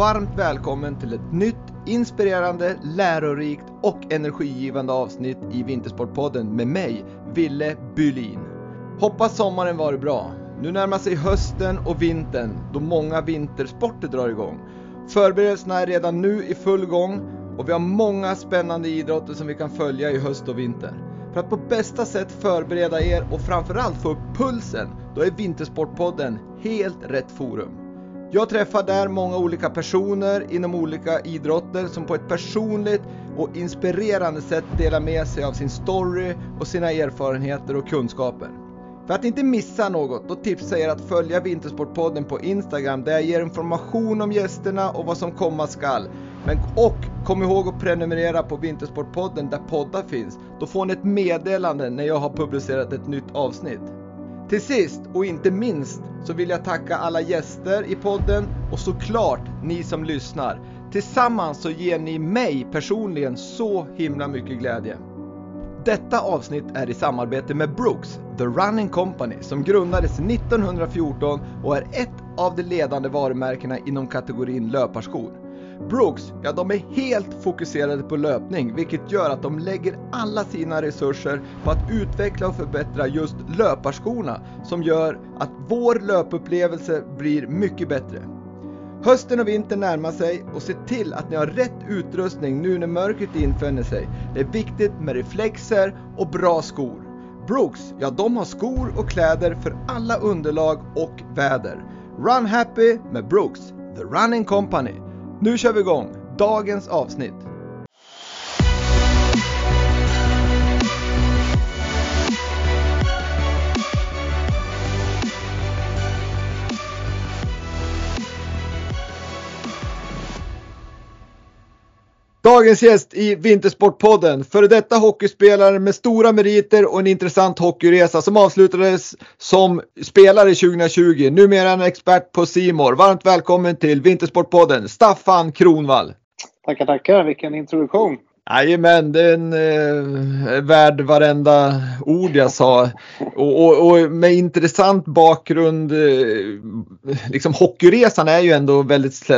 Varmt välkommen till ett nytt inspirerande, lärorikt och energigivande avsnitt i Vintersportpodden med mig, Ville Bylin. Hoppas sommaren varit bra. Nu närmar sig hösten och vintern då många vintersporter drar igång. Förberedelserna är redan nu i full gång och vi har många spännande idrotter som vi kan följa i höst och vinter. För att på bästa sätt förbereda er och framförallt få upp pulsen, då är Vintersportpodden helt rätt forum. Jag träffar där många olika personer inom olika idrotter som på ett personligt och inspirerande sätt delar med sig av sin story och sina erfarenheter och kunskaper. För att inte missa något, då tipsar jag er att följa Vintersportpodden på Instagram där jag ger information om gästerna och vad som komma skall. Men, och kom ihåg att prenumerera på Vintersportpodden där poddar finns. Då får ni ett meddelande när jag har publicerat ett nytt avsnitt. Till sist och inte minst så vill jag tacka alla gäster i podden och såklart ni som lyssnar. Tillsammans så ger ni mig personligen så himla mycket glädje. Detta avsnitt är i samarbete med Brooks, The Running Company, som grundades 1914 och är ett av de ledande varumärkena inom kategorin löparskor. Brooks, ja de är helt fokuserade på löpning, vilket gör att de lägger alla sina resurser på att utveckla och förbättra just löparskorna, som gör att vår löpupplevelse blir mycket bättre. Hösten och vintern närmar sig och se till att ni har rätt utrustning nu när mörkret infinner sig. Det är viktigt med reflexer och bra skor. Brooks, ja de har skor och kläder för alla underlag och väder. Run happy med Brooks, The Running Company. Nu kör vi igång dagens avsnitt. Dagens gäst i Vintersportpodden, före detta hockeyspelare med stora meriter och en intressant hockeyresa som avslutades som spelare 2020. Numera en expert på Simor. Varmt välkommen till Vintersportpodden, Staffan Kronvall. Tackar, tackar. Vilken introduktion. Jajamän, den eh, är värd varenda ord jag sa. Och, och, och, med intressant bakgrund, eh, liksom hockeyresan är ju ändå väldigt,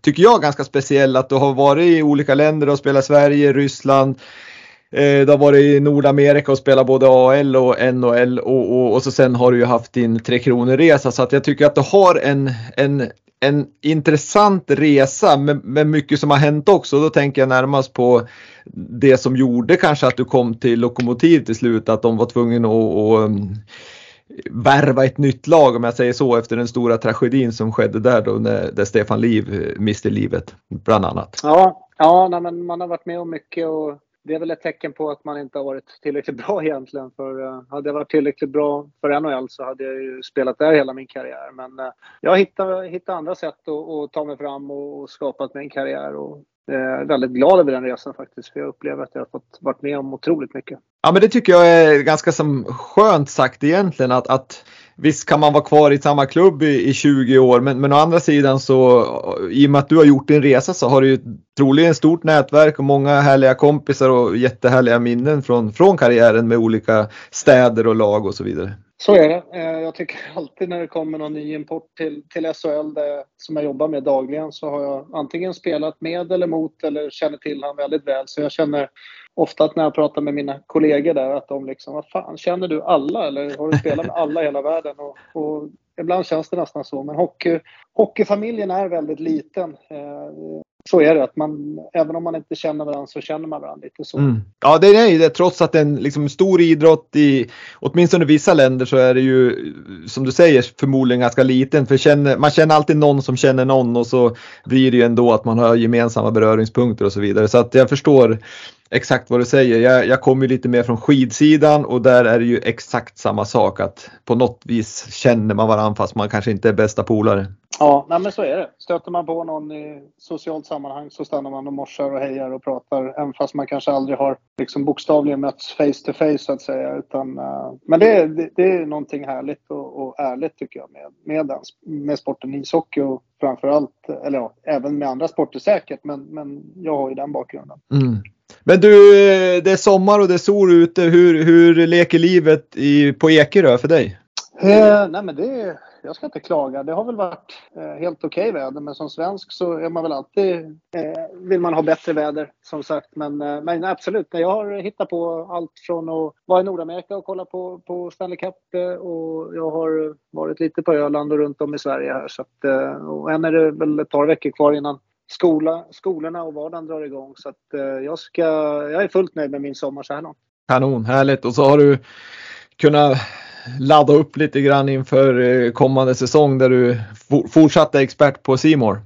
tycker jag, ganska speciell. Att du har varit i olika länder och spelat Sverige, Ryssland. Eh, du har varit i Nordamerika och spelat både AL och NHL och, och, och så sen har du ju haft din Tre Kronor-resa. Så att jag tycker att du har en, en en intressant resa med, med, mycket som har hänt också. Då tänker jag närmast på det som gjorde kanske att du kom till Lokomotiv till slut, att de var tvungna att, att mm, värva ett nytt lag om jag säger så efter den stora tragedin som skedde där då när, där Stefan Liv miste livet bland annat. Ja, ja nej, men man har varit med om mycket och det är väl ett tecken på att man inte har varit tillräckligt bra egentligen. För eh, hade jag varit tillräckligt bra för NHL så hade jag ju spelat där hela min karriär. Men eh, jag hittade, hittade andra sätt att, att ta mig fram och, och skapat mig en karriär. Och, jag är väldigt glad över den resan faktiskt. För jag upplever att jag har fått varit med om otroligt mycket. Ja men det tycker jag är ganska som skönt sagt egentligen att, att Visst kan man vara kvar i samma klubb i, i 20 år men, men å andra sidan så i och med att du har gjort din resa så har du ju troligen stort nätverk och många härliga kompisar och jättehärliga minnen från, från karriären med olika städer och lag och så vidare. Så är det. Eh, jag tycker alltid när det kommer någon ny import till, till SHL det, som jag jobbar med dagligen så har jag antingen spelat med eller mot eller känner till han väldigt väl. Så jag känner ofta att när jag pratar med mina kollegor där att de liksom, vad fan, känner du alla eller har du spelat med alla i hela världen? Och, och ibland känns det nästan så. Men hockey, hockeyfamiljen är väldigt liten. Eh, så är det, att man, även om man inte känner varandra så känner man varandra lite så. Mm. Ja, det är det. Trots att det är en liksom, stor idrott i åtminstone vissa länder så är det ju som du säger förmodligen ganska liten. För känner, man känner alltid någon som känner någon och så blir det ju ändå att man har gemensamma beröringspunkter och så vidare. Så att jag förstår exakt vad du säger. Jag, jag kommer lite mer från skidsidan och där är det ju exakt samma sak att på något vis känner man varandra fast man kanske inte är bästa polare. Ja, nej men så är det. Stöter man på någon i socialt sammanhang så stannar man och morsar och hejar och pratar även fast man kanske aldrig har liksom bokstavligen mötts face to face så att säga. Utan, uh, men det, det, det, är någonting härligt och, och ärligt tycker jag med, med, den, med sporten ishockey och framförallt, eller ja, även med andra sporter säkert, men, men jag har ju den bakgrunden. Mm. Men du, det är sommar och det är sol ute. Hur, hur leker livet i, på Ekerö för dig? Eh, nej men det, jag ska inte klaga. Det har väl varit eh, helt okej okay väder. Men som svensk så är man väl alltid, eh, vill man ha bättre väder som sagt. Men, eh, men absolut, jag har hittat på allt från att vara i Nordamerika och kolla på, på Stanley Cup eh, och jag har varit lite på Öland och runt om i Sverige här. Så att, eh, och än är det väl ett par veckor kvar innan skola, skolorna och vardagen drar igång. Så att, jag, ska, jag är fullt nöjd med min sommar så här långt. Kanon, härligt. Och så har du kunnat ladda upp lite grann inför eh, kommande säsong där du fortsatt är expert på Simor.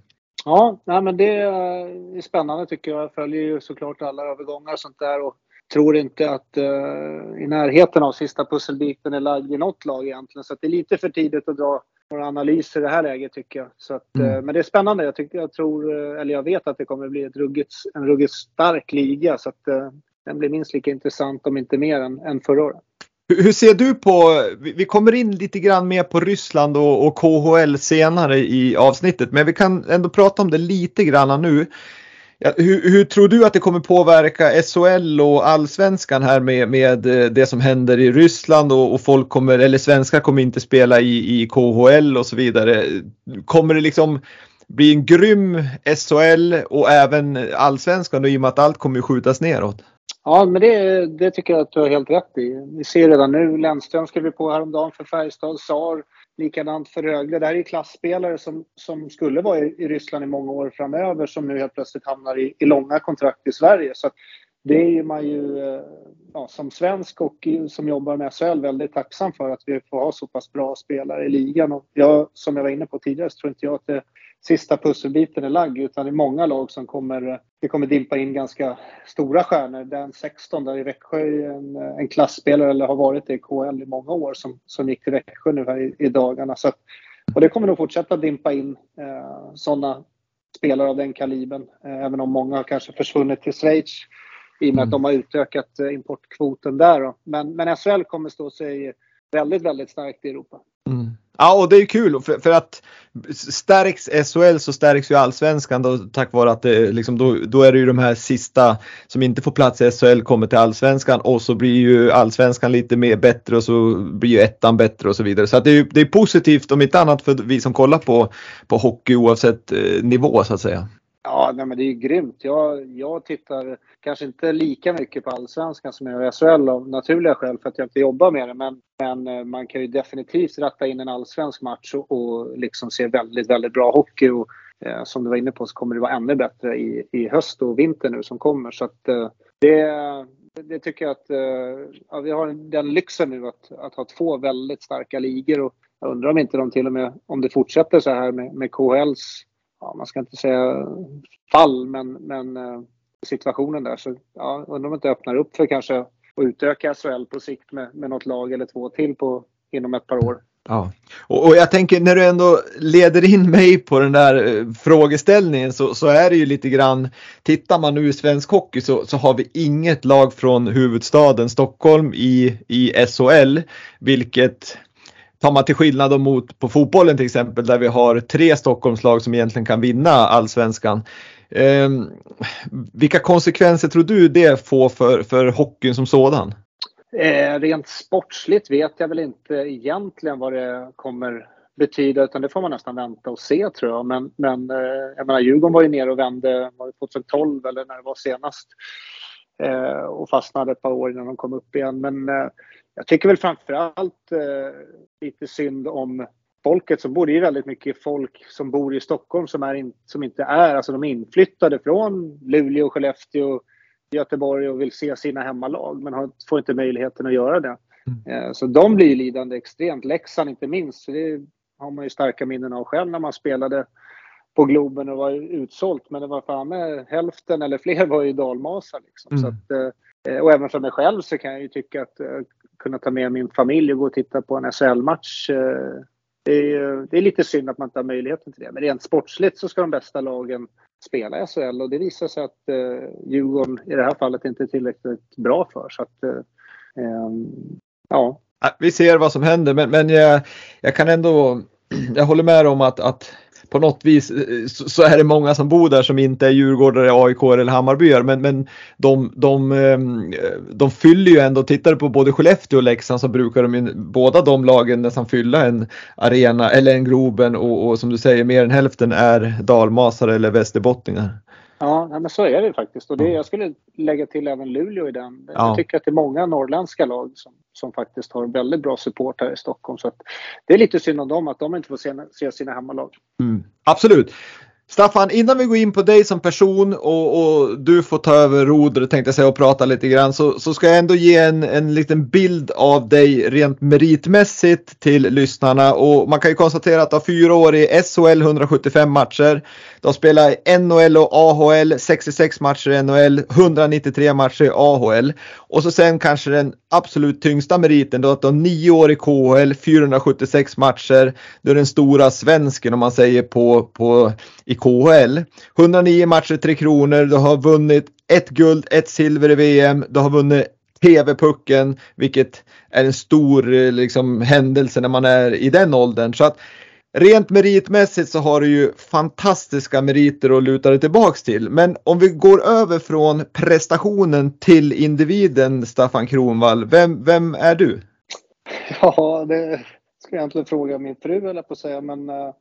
Ja, nej, men det är spännande tycker jag. Jag följer ju såklart alla övergångar och sånt där och tror inte att uh, i närheten av sista pusselbiten är lagd i något lag egentligen. Så det är lite för tidigt att dra några analyser i det här läget tycker jag. Så att, mm. men det är spännande. Jag, tycker, jag tror, eller jag vet att det kommer bli ett ruggigt, en ruggigt stark liga. Så att den blir minst lika intressant om inte mer än, än förra året. Hur ser du på, vi kommer in lite grann mer på Ryssland och, och KHL senare i avsnittet, men vi kan ändå prata om det lite grann nu. Ja, hur, hur, tror du att det kommer påverka SHL och allsvenskan här med, med eh, det som händer i Ryssland och, och, folk kommer, eller svenskar kommer inte spela i, i KHL och så vidare. Kommer det liksom bli en grym SHL och även allsvenskan då, i och med att allt kommer skjutas neråt? Ja, men det, det tycker jag att du har helt rätt i. Vi ser redan nu, Lennström skrev på häromdagen för Färjestad, SAR likadant för Rögle. Det här är klasspelare som, som skulle vara i, i Ryssland i många år framöver som nu helt plötsligt hamnar i, i långa kontrakt i Sverige. Så det är man ju eh, ja, som svensk och som jobbar med SHL väldigt tacksam för att vi får ha så pass bra spelare i ligan. Och jag, som jag var inne på tidigare så tror inte jag att det sista pusselbiten är lagd utan det är många lag som kommer, det kommer dimpa in ganska stora stjärnor. Den 16 där i Växjö är en, en klassspelare eller har varit det i KL i många år som, som gick till Växjö nu här i, i dagarna. Så att, och det kommer nog fortsätta dimpa in eh, sådana spelare av den kalibern. Eh, även om många har kanske försvunnit till Schweiz i och med mm. att de har utökat eh, importkvoten där. Då. Men, men SHL kommer stå sig väldigt, väldigt starkt i Europa. Mm. Ja, och det är kul för, för, att stärks SHL så stärks ju allsvenskan då, tack vare att det, liksom, då, då är det ju de här sista som inte får plats i SHL kommer till allsvenskan och så blir ju allsvenskan lite mer bättre och så blir ju ettan bättre och så vidare. Så att det, är, det är positivt om inte annat för vi som kollar på, på hockey oavsett eh, nivå så att säga. Ja, nej, men det är ju grymt. Jag, jag tittar kanske inte lika mycket på allsvenskan som jag gör SHL av naturliga skäl för att jag inte jobbar med det. Men, men eh, man kan ju definitivt ratta in en allsvensk match och, och liksom se väldigt, väldigt bra hockey. Och, eh, som du var inne på så kommer det vara ännu bättre i, i höst och vinter nu som kommer. Så att, eh, det, det tycker jag att eh, ja, vi har den lyxen nu att, att ha två väldigt starka ligor. Och jag undrar om inte de till och med, om det fortsätter så här med, med KHLs ja, man ska inte säga fall, men, men eh, situationen där. Så ja, undrar om det inte öppnar upp för kanske att utöka SHL på sikt med, med något lag eller två till på, inom ett par år. Ja, och, och, jag tänker när du ändå leder in mig på den där eh, frågeställningen så, så, är det ju lite grann, tittar man nu i svensk hockey så, så har vi inget lag från huvudstaden Stockholm i, i SHL, vilket tar man till skillnad mot på fotbollen till exempel där vi har tre Stockholmslag som egentligen kan vinna allsvenskan. Eh, vilka konsekvenser tror du det får för, för hockeyn som sådan? Eh, rent sportsligt vet jag väl inte egentligen vad det kommer betyda utan det får man nästan vänta och se tror jag. Men, men eh, jag menar Djurgården var ju nere och vände var det 2012 eller när det var senast eh, och fastnade ett par år innan de kom upp igen. Men eh, jag tycker väl framförallt eh, lite synd om folket som bor. Det är väldigt mycket folk som bor i Stockholm som, är in, som inte är, alltså de är inflyttade från Luleå, Skellefteå, Göteborg och vill se sina hemmalag men har, får inte möjligheten att göra det. Mm. Eh, så de blir lidande extremt. Leksand inte minst. Det har man ju starka minnen av själv när man spelade på Globen och var utsålt. Men det var fan med hälften eller fler var ju dalmasar. Liksom. Mm. Så att, eh, och även för mig själv så kan jag ju tycka att eh, kunna ta med min familj och gå och titta på en SHL-match. Eh, det är, det är lite synd att man inte har möjligheten till det. Men rent sportsligt så ska de bästa lagen spela i SHL och det visar sig att eh, Djurgården i det här fallet inte är tillräckligt bra för. Så att, eh, ehm, ja. Vi ser vad som händer men, men jag, jag kan ändå, jag håller med om att, att på något vis eh, så är det många som bor där som inte är djurgårdare, AIK eller Hammarbyar men, men de, de, ehm, de fyller ju ändå, tittar du på både Skellefteå och Leksand så brukar de båda de lagen nästan fylla en arena eller en Globen och, och som du säger mer än hälften är dalmasare eller västerbottningar. Ja, men så är det faktiskt. Och det, jag skulle lägga till även Luleå i den. Ja. Jag tycker att det är många norrländska lag som, som faktiskt har väldigt bra support här i Stockholm. Så det är lite synd om dem att de inte får se, se sina hemmalag. Mm. Absolut. Staffan, innan vi går in på dig som person och, och, du får ta över rodret tänkte jag säga och prata lite grann så, så ska jag ändå ge en, en liten bild av dig rent meritmässigt till lyssnarna och man kan ju konstatera att du har fyra år i SHL 175 matcher. Du har spelat i NHL och AHL 66 matcher i NHL, 193 matcher i AHL och så sen kanske den absolut tyngsta meriten då att du har nio år i KHL, 476 matcher. Du är den stora svensken om man säger på, på i KHL. 109 matcher, Tre Kronor, du har vunnit ett guld, ett silver i VM, du har vunnit TV-pucken, vilket är en stor eh, liksom, händelse när man är i den åldern. Så att Rent meritmässigt så har du ju fantastiska meriter att luta dig tillbaks till. Men om vi går över från prestationen till individen Staffan Kronvall. Vem, vem är du? Ja, det ska jag egentligen fråga min fru eller på att säga. Men uh,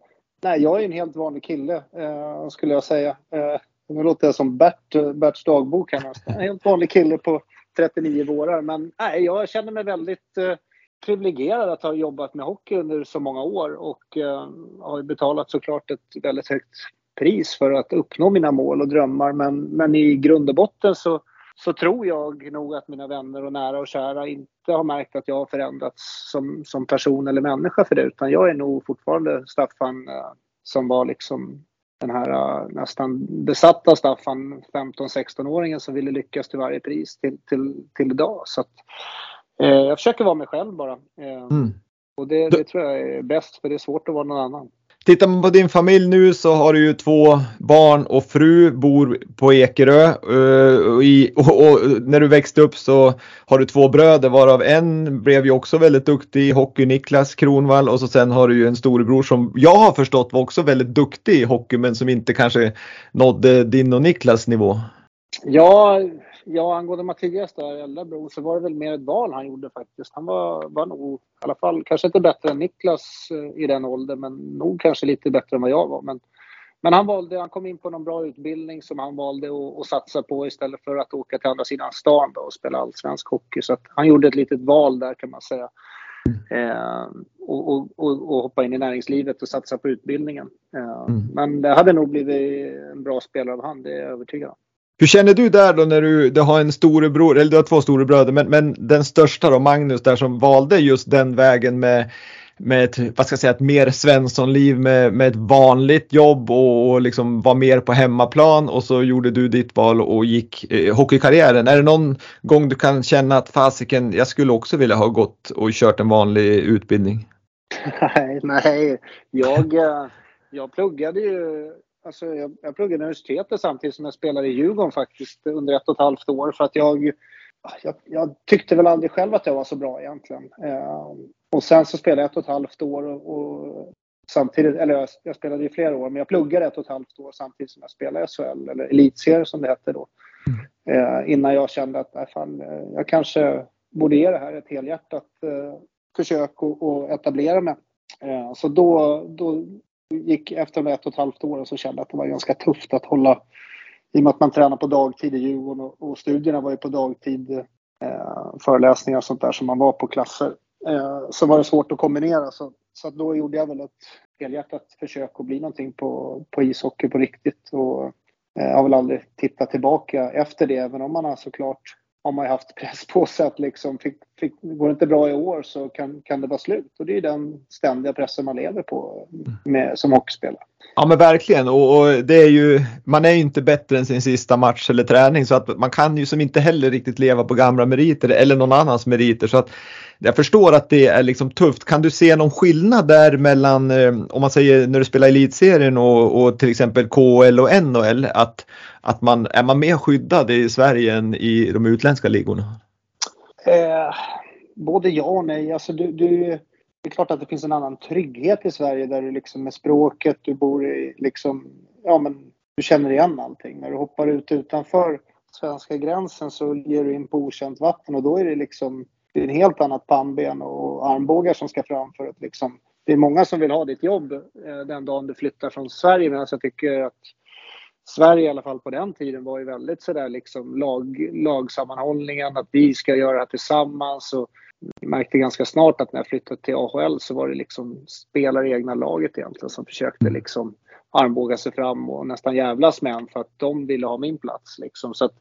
nej, jag är en helt vanlig kille eh, skulle jag säga. Eh, nu låter jag som Bert, eh, Berts dagbok här nästan. En helt vanlig kille på 39 vårar. Men nej, jag känner mig väldigt eh, privilegierad att ha jobbat med hockey under så många år och eh, har betalat såklart ett väldigt högt pris för att uppnå mina mål och drömmar. Men, men i grund och botten så, så tror jag nog att mina vänner och nära och kära inte har märkt att jag har förändrats som, som person eller människa för det. Utan jag är nog fortfarande Staffan eh, som var liksom den här uh, nästan besatta Staffan, 15-16-åringen som ville lyckas till varje pris till, till, till idag. Så att, Eh, jag försöker vara mig själv bara. Eh, mm. Och det, det, tror jag är bäst för det är svårt att vara någon annan. Tittar man på din familj nu så har du ju två barn och fru, bor på Ekerö. Och, i, och, och, när du växte upp så har du två bröder varav en blev ju också väldigt duktig i hockey, Niklas Kronvall. Och så sen har du ju en storebror som jag har förstått var också väldigt duktig i hockey men som inte kanske nådde din och Niklas nivå. Ja, ja, angående Mattias där, äldre bror, så var det väl mer ett val han gjorde faktiskt. Han var, var nog, i alla fall, kanske inte bättre än Niklas eh, i den åldern, men nog kanske lite bättre än vad jag var. Men, men han valde, han kom in på någon bra utbildning som han valde att, att satsa på istället för att åka till andra sidan stan då och spela allsvensk hockey. Så att han gjorde ett litet val där kan man säga. Eh, och, och, och, hoppa in i näringslivet och satsa på utbildningen. Eh, mm. Men det hade nog blivit en bra spelare av han, det är jag övertygad om. Hur känner du där då när du, du har en storebror, eller du har två storebröder, men, men den största då, Magnus där som valde just den vägen med, med ett, vad ska jag säga, ett mer Svenssonliv med, med ett vanligt jobb och, och liksom var mer på hemmaplan och så gjorde du ditt val och gick eh, hockeykarriären. Är det någon gång du kan känna att fasiken, jag skulle också vilja ha gått och kört en vanlig utbildning? Nej, nej. Jag, eh, jag pluggade ju Alltså jag, jag pluggade universitetet samtidigt som jag spelade i Djurgården faktiskt under ett och ett halvt år för att jag, jag, jag tyckte väl aldrig själv att jag var så bra egentligen. Eh, och sen så spelade jag ett och ett halvt år och, och samtidigt, eller jag, jag, spelade i flera år, men jag pluggade ett och ett halvt år samtidigt som jag spelade SHL, eller elitserie som det hette då. Eh, innan jag kände att nej, fan, eh, jag kanske borde ge det här ett helhjärtat eh, försök och, etablera mig. Eh, så då, då gick efter ett och ett halvt år så kände jag att det var ganska tufft att hålla i och med att man tränar på dagtid i Djurgården och, och studierna var ju på dagtid. Eh, föreläsningar och sånt där som man var på klasser. Eh, så var det svårt att kombinera så, så då gjorde jag väl ett helhjärtat försök att bli någonting på, på ishockey på riktigt. Och eh, har väl aldrig tittat tillbaka efter det även om man har såklart har man ju haft press på sig att liksom, fick, fick, går det inte bra i år så kan, kan det vara slut. Och det är den ständiga pressen man lever på med, som hockeyspelare. Ja men verkligen och, och, det är ju, man är ju inte bättre än sin sista match eller träning så att man kan ju som inte heller riktigt leva på gamla meriter eller någon annans meriter. Så att jag förstår att det är liksom tufft. Kan du se någon skillnad där mellan, eh, om man säger när du spelar elitserien och, och till exempel KL och NHL, att att man är man mer skyddad i Sverige än i de utländska ligorna? Eh, både ja och nej. Alltså du, du, det är klart att det finns en annan trygghet i Sverige där du liksom med språket, du bor i liksom, ja men du känner igen allting. När du hoppar ut utanför svenska gränsen så ger du in på okänt vatten och då är det liksom det är en helt annat pannben och armbågar som ska fram för att liksom det är många som vill ha ditt jobb eh, den dagen du flyttar från Sverige medan alltså, jag tycker att Sverige i alla fall på den tiden var ju väldigt sådär liksom lag, lagsammanhållningen, att vi ska göra det här tillsammans. Och jag märkte ganska snart att när jag flyttade till AHL så var det liksom spelare i egna laget egentligen som försökte liksom armbåga sig fram och nästan jävlas med en för att de ville ha min plats. Liksom. Så att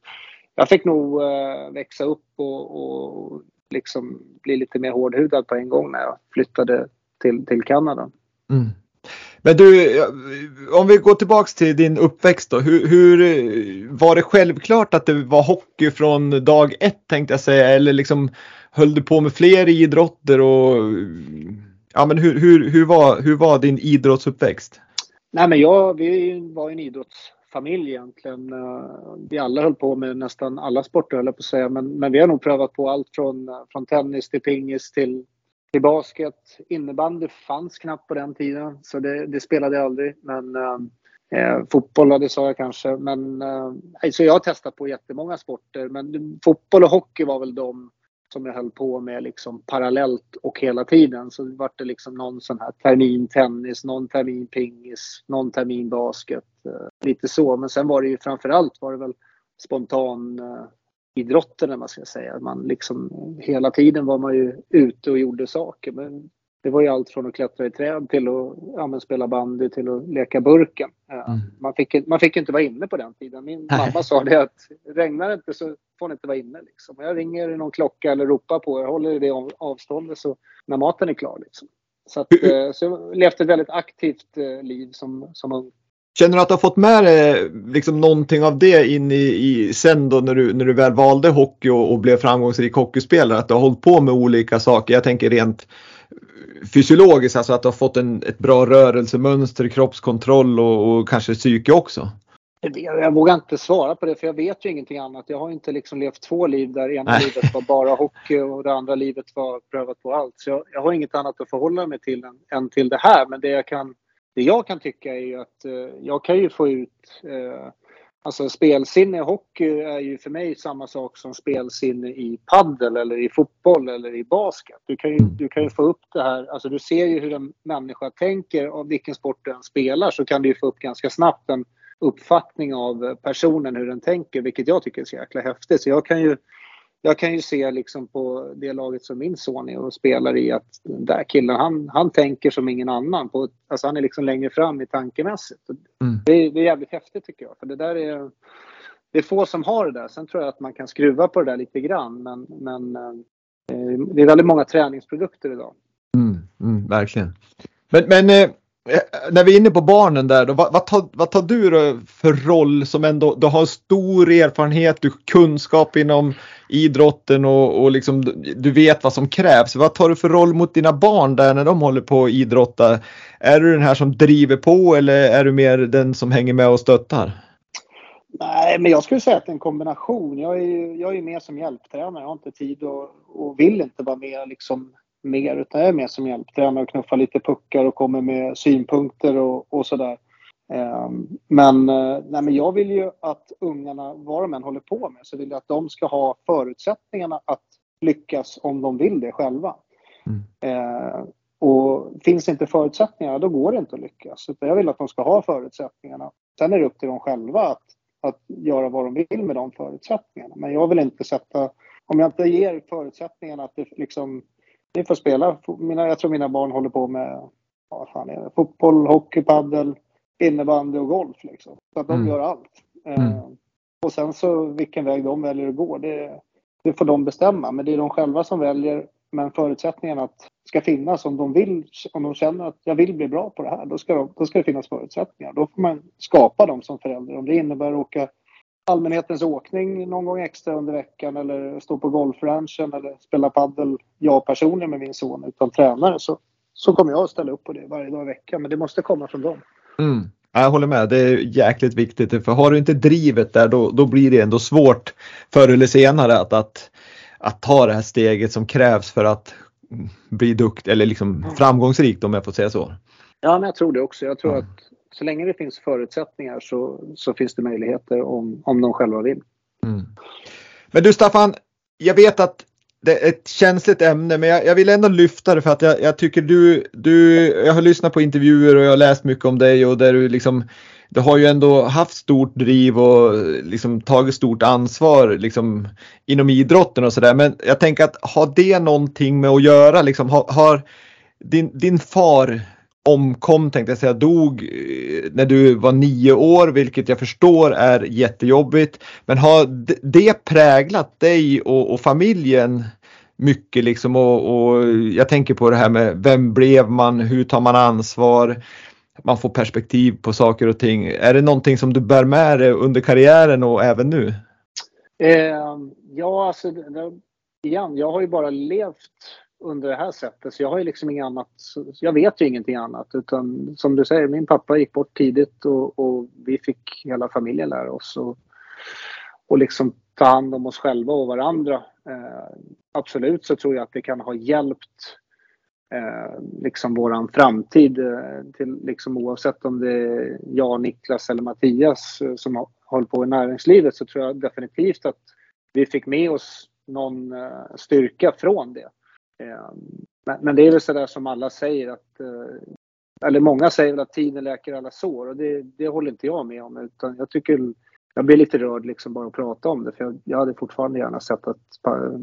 jag fick nog äh, växa upp och, och liksom bli lite mer hårdhudad på en gång när jag flyttade till, till Kanada. Mm. Men du, om vi går tillbaks till din uppväxt då. Hur, hur, var det självklart att det var hockey från dag ett tänkte jag säga eller liksom höll du på med fler idrotter och ja men hur, hur, hur, var, hur var din idrottsuppväxt? Nej men jag, vi var en idrottsfamilj egentligen. Vi alla höll på med nästan alla sporter höll jag på att säga men, men vi har nog prövat på allt från, från tennis till pingis till i basket. Innebandy fanns knappt på den tiden, så det, det spelade jag aldrig. Men eh, eh fotboll, det sa jag kanske. Men, eh, så jag har testat på jättemånga sporter, men fotboll och hockey var väl de som jag höll på med liksom parallellt och hela tiden. Så det var det liksom någon sån här termin tennis, någon termin pingis, någon termin basket. Eh, lite så. Men sen var det ju framförallt var det väl spontan eh, idrotten, man ska säga. Man liksom, hela tiden var man ju ute och gjorde saker. Men det var ju allt från att klättra i träd till att ja, spela bandy till att leka burken. Mm. Man, fick, man fick inte vara inne på den tiden. Min mamma sa det att regnar det inte så får ni inte vara inne. Liksom. Jag ringer någon klocka eller ropar på, jag håller i det avståndet så när maten är klar. Liksom. Så, att, eh, så jag levde ett väldigt aktivt eh, liv som, som ung. Känner du att du har fått med dig liksom någonting av det in i, i sen då när du, när du väl valde hockey och, och blev framgångsrik hockeyspelare? Att du har hållit på med olika saker. Jag tänker rent fysiologiskt, alltså att du har fått en, ett bra rörelsemönster, kroppskontroll och, och kanske psyke också? Jag vågar inte svara på det för jag vet ju ingenting annat. Jag har inte liksom levt två liv där ena Nej. livet var bara hockey och det andra livet var prövat på allt. Så jag, jag har inget annat att förhålla mig till än, än till det här. Men det jag kan det jag kan tycka är ju att eh, jag kan ju få ut eh, Alltså spelsinne i hockey är ju för mig samma sak som spelsinne i paddel eller i fotboll eller i basket. Du kan ju, du kan ju få upp det här, alltså du ser ju hur en människa tänker av vilken sport den spelar så kan du ju få upp ganska snabbt en uppfattning av personen hur den tänker vilket jag tycker är så jäkla häftigt. Så jag kan ju jag kan ju se liksom på det laget som min son är och spelar i att den där killen han, han tänker som ingen annan. På, alltså han är liksom längre fram i tankemässigt. Mm. Det, det, är jävligt häftigt tycker jag. För det där är, det är få som har det där. Sen tror jag att man kan skruva på det där lite grann. Men, men eh, det är väldigt många träningsprodukter idag. Mm, mm, verkligen. Men, men eh, Eh, när vi är inne på barnen där, då, vad, vad, tar, vad tar du då för roll som ändå, du har stor erfarenhet, du kunskap inom idrotten och, och liksom, du vet vad som krävs. Vad tar du för roll mot dina barn där när de håller på att idrotta? Är du den här som driver på eller är du mer den som hänger med och stöttar? Nej, men jag skulle säga att det är en kombination. Jag är, jag är med som hjälptränare. Jag har inte tid och, och vill inte vara med liksom mer utan jag är mer som hjälptränare och knuffar lite puckar och kommer med synpunkter och, och sådär. Ehm, men, eh, nej, men jag vill ju att ungarna, vad de än håller på med, så vill jag att de ska ha förutsättningarna att lyckas om de vill det själva. Mm. Ehm, och finns inte förutsättningarna, då går det inte att lyckas. Utan jag vill att de ska ha förutsättningarna. Sen är det upp till dem själva att, att göra vad de vill med de förutsättningarna. Men jag vill inte sätta, om jag inte ger förutsättningarna att det liksom ni får spela. Mina, jag tror mina barn håller på med vad fan är det? fotboll, hockey, paddel, innebandy och golf. Liksom. Så att de mm. gör allt. Mm. Eh, och sen så vilken väg de väljer att gå, det, det får de bestämma. Men det är de själva som väljer. Men förutsättningen att ska finnas om de vill, om de känner att jag vill bli bra på det här, då ska, de, då ska det finnas förutsättningar. Då får man skapa dem som förälder. Om det innebär att åka allmänhetens åkning någon gång extra under veckan eller stå på golfranchen eller spela paddel jag personligen med min son utan tränare så, så kommer jag att ställa upp på det varje dag i veckan. Men det måste komma från dem. Mm. Jag håller med, det är jäkligt viktigt. För har du inte drivet där då, då blir det ändå svårt förr eller senare att, att, att ta det här steget som krävs för att bli duktig eller liksom framgångsrik om jag får säga så. Ja, men jag tror det också. Jag tror ja. att så länge det finns förutsättningar så, så finns det möjligheter om, om de själva vill. Mm. Men du Staffan, jag vet att det är ett känsligt ämne men jag, jag vill ändå lyfta det för att jag, jag, tycker du, du, jag har lyssnat på intervjuer och jag har läst mycket om dig och där du liksom du har ju ändå haft stort driv och liksom tagit stort ansvar liksom inom idrotten och sådär. Men jag tänker att har det någonting med att göra? Liksom, har, har din, din far omkom, tänkte jag säga, dog eh, när du var nio år, vilket jag förstår är jättejobbigt. Men har det präglat dig och, och familjen mycket liksom och, och, jag tänker på det här med vem blev man, hur tar man ansvar? Man får perspektiv på saker och ting. Är det någonting som du bär med dig under karriären och även nu? Eh, ja, alltså igen, jag har ju bara levt under det här sättet. Så jag har ju liksom inget annat. Jag vet ju ingenting annat. Utan som du säger, min pappa gick bort tidigt och, och vi fick hela familjen lära oss. Och, och liksom ta hand om oss själva och varandra. Eh, absolut så tror jag att det kan ha hjälpt eh, liksom våran framtid. Eh, till, liksom oavsett om det är jag, Niklas eller Mattias eh, som håller på i näringslivet så tror jag definitivt att vi fick med oss någon eh, styrka från det. Ehm, men, men det är väl sådär som alla säger att eh, eller många säger väl att tiden läker alla sår och det, det håller inte jag med om utan jag tycker jag blir lite rörd liksom bara att prata om det för jag, jag hade fortfarande gärna sett att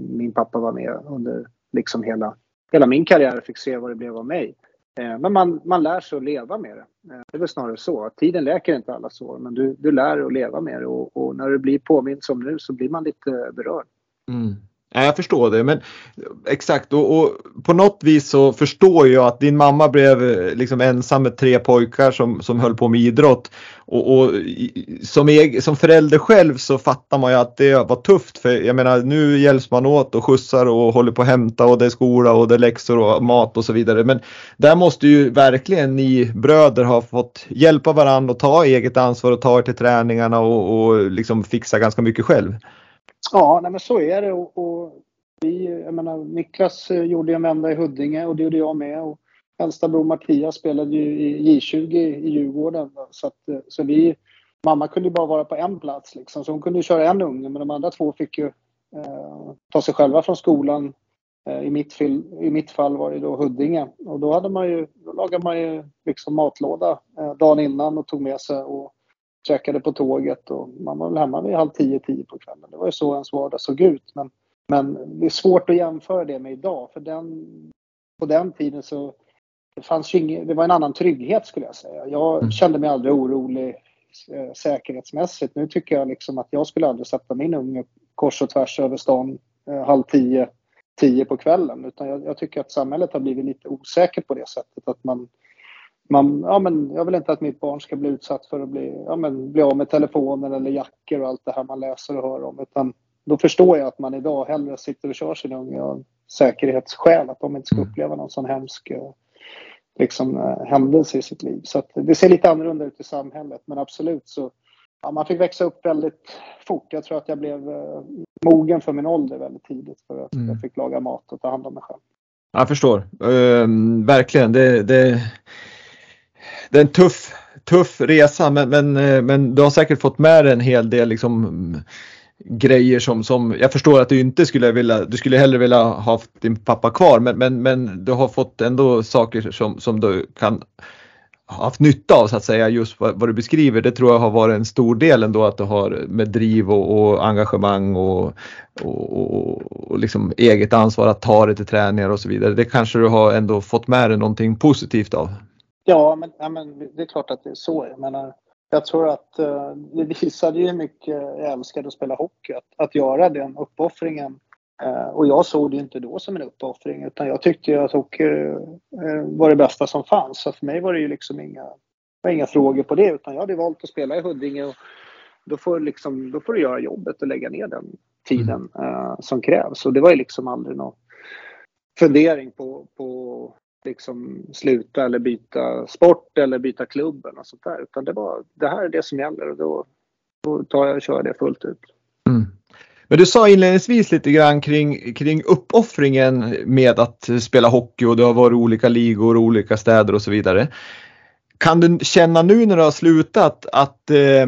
min pappa var med under liksom hela, hela min karriär och fick se vad det blev av mig. Ehm, men man, man lär sig att leva med det. Ehm, det är väl snarare så. att Tiden läker inte alla sår men du, du lär dig att leva med det och, och när du blir påmind som nu så blir man lite berörd. Mm. Jag förstår det, men eh, exakt och, och, på något vis så förstår jag att din mamma blev eh, liksom ensam med tre pojkar som, som höll på med idrott. Och, och som, eg, som förälder själv så fattar man ju att det var tufft för jag menar nu hjälps man åt och skjutsar och håller på att hämta och det är skola och det är läxor och mat och så vidare. Men där måste ju verkligen ni bröder ha fått hjälpa varandra och ta eget ansvar och ta er till träningarna och, och liksom fixa ganska mycket själv. Ja, nej men så är det. Och, och vi, jag menar, Niklas eh, gjorde en vända i Huddinge och det gjorde jag med. Och äldsta bror Mattias spelade ju i J20 i Djurgården. Så, att, eh, så vi, mamma kunde ju bara vara på en plats liksom. Så hon kunde köra en unge men de andra två fick ju eh, ta sig själva från skolan. Eh, I, mitt fil, I mitt fall var det då Huddinge. Och då, hade man ju, då lagade man ju liksom matlåda eh, dagen innan och tog med sig. Och, käkade på tåget och man var väl hemma vid halv tio, tio på kvällen. Det var ju så ens vardag såg ut. Men, men det är svårt att jämföra det med idag för den, på den tiden så det fanns ju ingen, det var en annan trygghet skulle jag säga. Jag mm. kände mig aldrig orolig eh, säkerhetsmässigt. Nu tycker jag liksom att jag skulle aldrig sätta min unge kors och tvärs över stan eh, halv tio, tio på kvällen. Utan jag, jag, tycker att samhället har blivit lite osäkert på det sättet att man man, ja, men jag vill inte att mitt barn ska bli utsatt för att bli, ja, men bli av med telefonen eller jackor och allt det här man läser och hör om. Utan då förstår jag att man idag hellre sitter och kör sin unge av säkerhetsskäl. Att de inte ska mm. uppleva någon sån hemsk eh, liksom, eh, händelse i sitt liv. Så det ser lite annorlunda ut i samhället. Men absolut så ja, man fick växa upp väldigt fort. Jag tror att jag blev eh, mogen för min ålder väldigt tidigt. För att mm. jag fick laga mat och ta hand om mig själv. Jag förstår. Uh, verkligen. Det, det, det är en tuff, tuff resa men, men, eh, men du har säkert fått med dig en hel del liksom, grejer som, som jag förstår att du inte skulle vilja, du skulle hellre vilja ha din pappa kvar men, men, men du har fått ändå saker som, som du kan ha haft nytta av så att säga just vad, vad, du beskriver. Det tror jag har varit en stor del ändå att du har med driv och, och engagemang och, och, och, och liksom eget ansvar att ta dig till träningar och så vidare. Det kanske du har ändå fått med dig någonting positivt av. Ja, men, ja, men det är klart att det är så. Jag menar, jag tror att uh, det visade ju hur mycket jag älskade att spela hockey. Att, att göra den uppoffringen. Uh, och jag såg det inte då som en uppoffring utan jag tyckte att hockey uh, var det bästa som fanns. Så för mig var det ju liksom inga, inga frågor på det utan jag hade valt att spela i Huddinge och då får, liksom, då får du göra jobbet och lägga ner den tiden mm. som krävs. Och det var ju liksom aldrig någon fundering på, på liksom sluta eller byta sport eller byta klubb eller sånt där. Utan det var det här är det som gäller och då, då tar jag och kör det fullt ut. Mm. Men du sa inledningsvis lite grann kring, kring uppoffringen med att spela hockey och det har varit olika ligor, olika städer och så vidare. Kan du känna nu när du har slutat att, eh,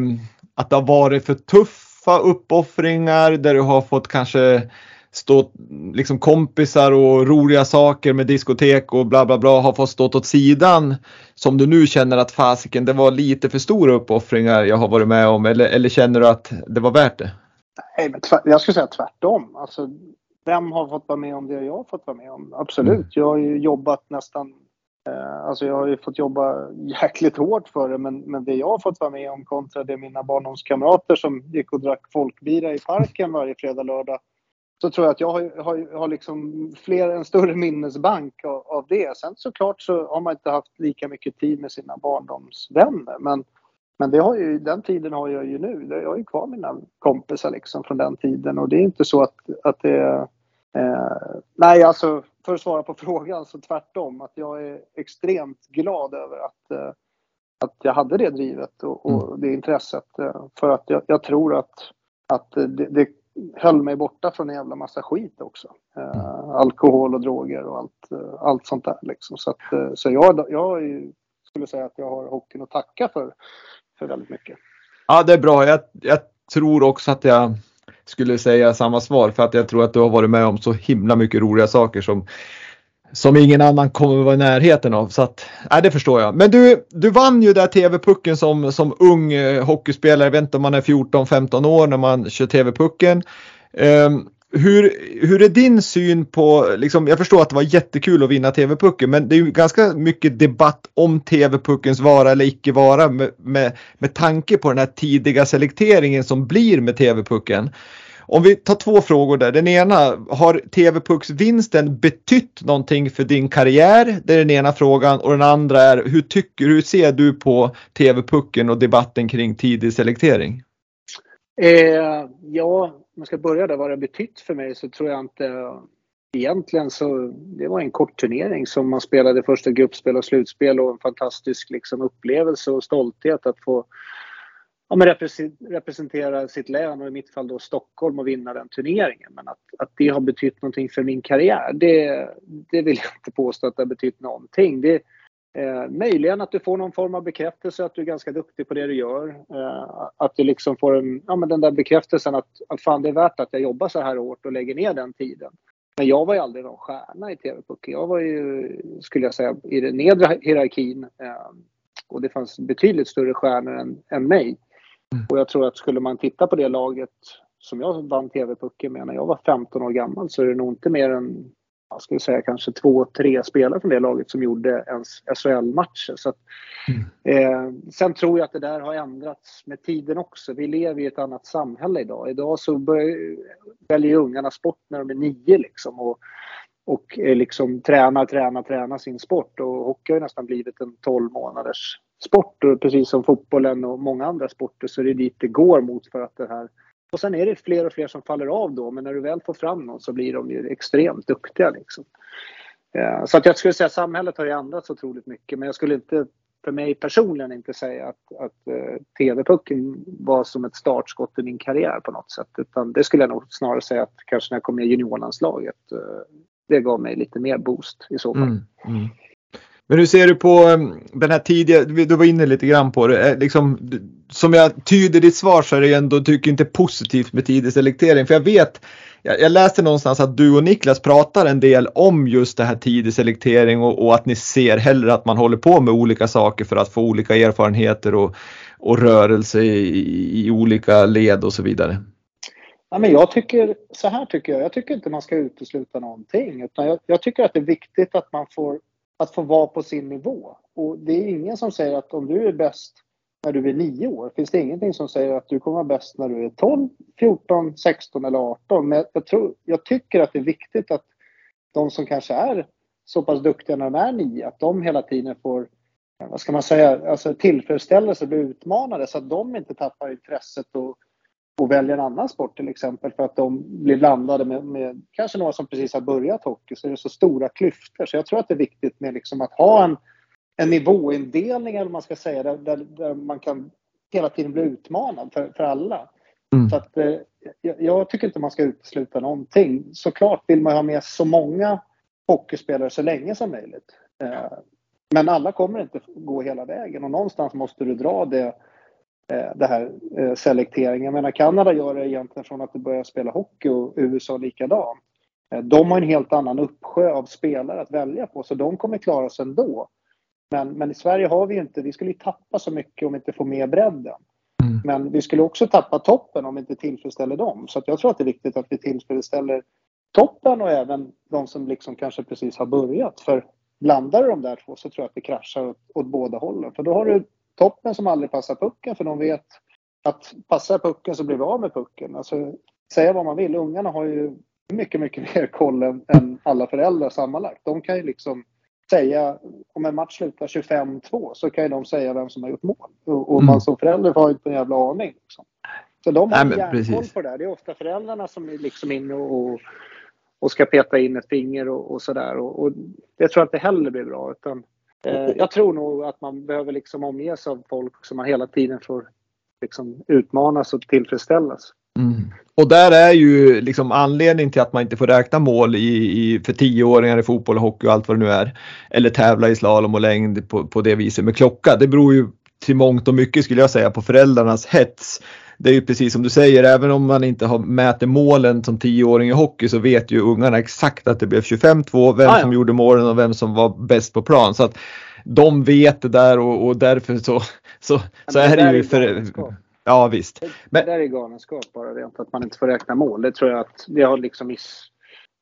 att det har varit för tuffa uppoffringar där du har fått kanske stå, liksom kompisar och roliga saker med diskotek och bla bla bla har fått stått åt sidan som du nu känner att fasiken det var lite för stora uppoffringar jag har varit med om eller, eller känner du att det var värt det? Nej, men jag skulle säga tvärtom. Alltså, vem har fått vara med om det jag har fått vara med om? Absolut. Mm. Jag har ju jobbat nästan eh, Alltså jag har ju fått jobba jäkligt hårt för det men, men det jag har fått vara med om kontra det mina barndomskamrater som gick och drack folkbira i parken varje fredag, lördag så tror jag att jag har, har, har liksom fler, en större minnesbank av, av, det. Sen såklart så har man inte haft lika mycket tid med sina barndomsvänner. Men, men det har ju, den tiden har jag ju nu. Jag har ju kvar mina kompisar liksom från den tiden och det är inte så att, att det. Eh, nej, alltså för att svara på frågan så tvärtom. Att jag är extremt glad över att, eh, att jag hade det drivet och, och mm. det intresset. Eh, för att jag, jag tror att, att det, det höll mig borta från en jävla massa skit också. Uh, alkohol och droger och allt, uh, allt sånt där liksom. Så, att, uh, så jag, jag skulle säga att jag har hockeyn att tacka för, för väldigt mycket. Ja, det är bra. Jag, jag tror också att jag skulle säga samma svar för att jag tror att du har varit med om så himla mycket roliga saker som som ingen annan kommer vara i närheten av. Så att, nej, det förstår jag. Men du, du vann ju där TV-pucken som, som ung eh, hockeyspelare. Jag vet inte om man är 14-15 år när man kör TV-pucken. Eh, hur, hur är din syn på, liksom, jag förstår att det var jättekul att vinna TV-pucken men det är ju ganska mycket debatt om TV-puckens vara eller icke vara med, med, med tanke på den här tidiga selekteringen som blir med TV-pucken. Om vi tar två frågor där. Den ena, har TV-pucksvinsten betytt någonting för din karriär? Det är den ena frågan och den andra är hur tycker, hur ser du på TV-pucken och debatten kring tidig selektering? Eh, ja, om man ska börja där vad det har betytt för mig så tror jag inte eh, Egentligen så det var en kort turnering som man spelade första gruppspel och slutspel och en fantastisk liksom, upplevelse och stolthet att få ja, men representera sitt län och i mitt fall då Stockholm och vinna den turneringen. Men att, att det har betytt någonting för min karriär, det, det vill jag inte påstå att det har betytt någonting. Det, eh, möjligen att du får någon form av bekräftelse att du är ganska duktig på det du gör. Eh, att du liksom får en, ja, men den där bekräftelsen att, att fan det är värt att jag jobbar så här hårt och lägger ner den tiden. Men jag var ju aldrig någon stjärna i TV-pucken. Jag var ju, skulle jag säga, i den nedre hierarkin. Eh, och det fanns betydligt större stjärnor än, än mig. Mm. Och jag tror att skulle man titta på det laget som jag vann TV-pucken med när jag var 15 år gammal så är det nog inte mer än, jag skulle säga kanske två, tre spelare från det laget som gjorde ens SHL-matcher. Så att, mm. eh, sen tror jag att det där har ändrats med tiden också. Vi lever i ett annat samhälle idag. Idag så börjar, väljer ungarna sport när de är nio liksom. Och, och liksom tränar, tränar, tränar sin sport. Och hockey har nästan blivit en 12 månaders sport eh, precis som fotbollen och många andra sporter så är det dit det går mot för att det här och sen är det fler och fler som faller av då men när du väl får fram någon så blir de ju extremt duktiga liksom. Eh, så att jag skulle säga att samhället har ju ändrats otroligt mycket men jag skulle inte för mig personligen inte säga att, att uh, TV-pucken var som ett startskott i min karriär på något sätt. Utan det skulle jag nog snarare säga att kanske när jag kom med i juniorlandslaget, uh, det gav mig lite mer boost i så fall. Mm, mm. Men hur ser du på ehm, den här tidiga, du var inne lite grann på det, eh, liksom, som jag tyder ditt svar så är det ändå, tycker inte positivt med tidig selektering. För jag vet, jag, jag, läste någonstans att du och Niklas pratar en del om just det här tidig selektering och, och, att ni ser hellre att man håller på med olika saker för att få olika erfarenheter och, och rörelse i, i olika led och så vidare. Ja, men jag tycker, så här tycker jag, jag tycker inte man ska utesluta någonting utan jag, jag tycker att det är viktigt att man får att få vara på sin nivå. Och det är ingen som säger att om du är bäst när du är nio år, finns det ingenting som säger att du kommer vara bäst när du är 12, 14, 16 eller 18. Men jag, tror, jag tycker att det är viktigt att de som kanske är så pass duktiga när de är nio, att de hela tiden får vad ska man säga, alltså tillfredsställelse, bli utmanade så att de inte tappar intresset och och väljer en annan sport till exempel för att de blir blandade med, med kanske några som precis har börjat hockey så är det så stora klyftor. Så jag tror att det är viktigt med liksom att ha en, en nivåindelning eller man ska säga där, där, där, man kan hela tiden bli utmanad för, för alla. Mm. Så att, eh, jag, jag, tycker inte man ska utesluta någonting. Såklart vill man ha med så många hockeyspelare så länge som möjligt. Eh, men alla kommer inte gå hela vägen och någonstans måste du dra det, det här eh, selekteringen. Jag menar Kanada gör det egentligen från att du börjar spela hockey och USA likadant. Eh, de har en helt annan uppsjö av spelare att välja på så de kommer klara sig ändå. Men, men i Sverige har vi inte, vi skulle ju tappa så mycket om vi inte får med bredden. Mm. Men vi skulle också tappa toppen om vi inte tillfredsställer dem. Så jag tror att det är viktigt att vi tillfredsställer toppen och även de som liksom kanske precis har börjat. För blandar du de där två så tror jag att det kraschar åt, åt båda hållen. För då har du toppen som aldrig passar pucken för de vet att passar pucken så blir vi av med pucken. Alltså, säga vad man vill, ungarna har ju mycket, mycket mer koll än, än alla föräldrar sammanlagt. De kan ju liksom säga, om en match slutar 25-2 så kan ju de säga vem som har gjort mål. Och, och mm. man som förälder har inte en jävla aning. Liksom. Så de har Nej, järnkoll på det där. Det är ofta föräldrarna som är liksom inne och, och ska peta in ett finger och, och sådär. Och, och det tror jag inte heller blir bra. Utan, Eh, jag tror nog att man behöver liksom omges av folk som man hela tiden får liksom utmanas och tillfredsställas. Mm. Och där är ju liksom anledningen till att man inte får räkna mål i, i, för tioåringar i fotboll och hockey och allt vad det nu är. Eller tävla i slalom och längd på, på det viset med klocka. Det beror ju till mångt och mycket skulle jag säga på föräldrarnas hets det är ju precis som du säger, även om man inte har mäter målen som tioåring i hockey så vet ju ungarna exakt att det blev 25-2, vem ah, ja. som gjorde målen och vem som var bäst på plan. Så att de vet det där och, och därför så, så, så är det ju för... Ja visst. Men, det där är galenskap bara rent att man inte får räkna mål. Det tror jag att det har liksom miss...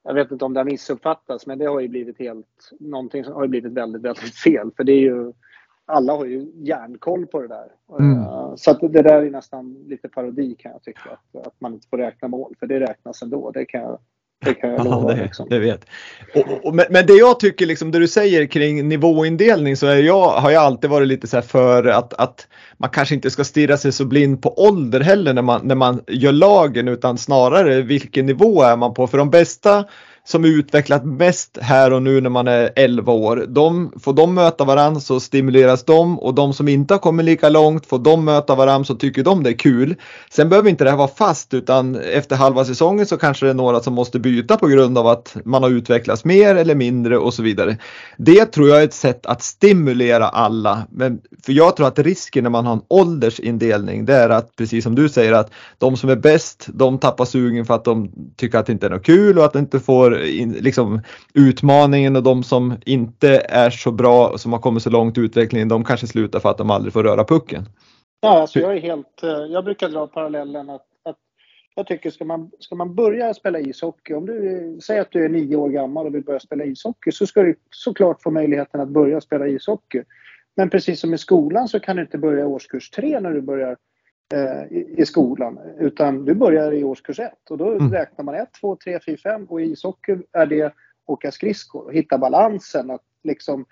Jag vet inte om det har missuppfattats men det har ju blivit helt... Någonting har blivit väldigt, väldigt fel. För det är ju alla har ju järnkoll på det där. Mm. Uh, så att det där är nästan lite parodi kan jag tycka. Att, att man inte får räkna mål, för det räknas ändå. Det kan jag, det kan jag lova. Ja, det, liksom. det vet. Och, och, men, men, det jag tycker, liksom, det du säger kring nivåindelning så är jag, har jag alltid varit lite så här för att, att man kanske inte ska stirra sig så blind på ålder heller när man, när man gör lagen utan snarare vilken nivå är man på. För de bästa som utvecklat mest här och nu när man är 11 år. De, får de möta varandra så stimuleras de och de som inte har kommit lika långt får de möta varandra så tycker de det är kul. Sen behöver inte det här vara fast utan efter halva säsongen så kanske det är några som måste byta på grund av att man har utvecklats mer eller mindre och så vidare. Det tror jag är ett sätt att stimulera alla. Men, för jag tror att risken när man har en åldersindelning det är att precis som du säger att de som är bäst de tappar sugen för att de tycker att det inte är något kul och att de inte får liksom, utmaningen och de som inte är så bra och som har kommit så långt i utvecklingen de kanske slutar för att de aldrig får röra pucken. Ja, alltså jag är helt, eh, jag brukar dra parallellen att, att jag tycker ska man, ska man börja spela ishockey, om du säger att du är nio år gammal och vill börja spela ishockey så ska du såklart få möjligheten att börja spela ishockey. Men precis som i skolan så kan du inte börja årskurs tre när du börjar i, skolan. Utan du börjar i årskurs ett och då mm. räknar man 1, 2, 3, 4, 5 och i ishockey är det åka skridskor och hitta balansen. Att liksom,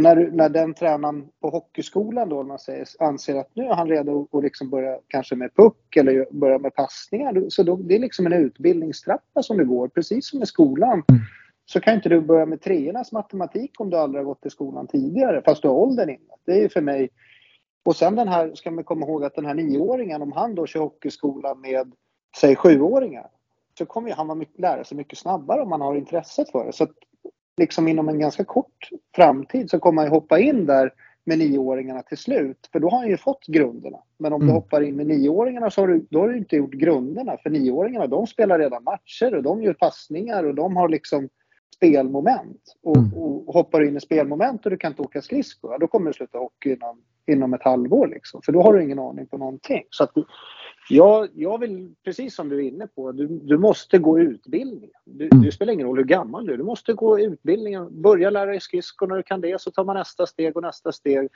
när, när den tränaren på hockeyskolan då, man säger, anser att nu är han redo att liksom börja kanske med puck eller börja med passningar. Så då, det är liksom en utbildningstrappa som du går, precis som i skolan. Mm. Så kan inte du börja med treornas matematik om du aldrig har gått i skolan tidigare, fast du har åldern inne. Det är för mig och sen den här, ska man komma ihåg att den här nioåringen, om han då kör hockeyskola med, säg sjuåringar, så kommer ju han lära sig mycket snabbare om han har intresset för det. Så att, liksom inom en ganska kort framtid så kommer han ju hoppa in där med nioåringarna till slut. För då har han ju fått grunderna. Men om mm. du hoppar in med nioåringarna så har du, då har du inte gjort grunderna. För nioåringarna de spelar redan matcher och de gör passningar och de har liksom spelmoment. Och, mm. och hoppar du in i spelmoment och du kan inte åka skridskor, då kommer du sluta hockey inom inom ett halvår. Liksom. För då har du ingen aning på någonting. Så att, jag, jag vill, precis som du är inne på, du, du måste gå utbildningen. Du, mm. Det spelar ingen roll hur gammal du är. Du måste gå utbildningen. Börja lära dig skridskor. När du kan det så tar man nästa steg och nästa steg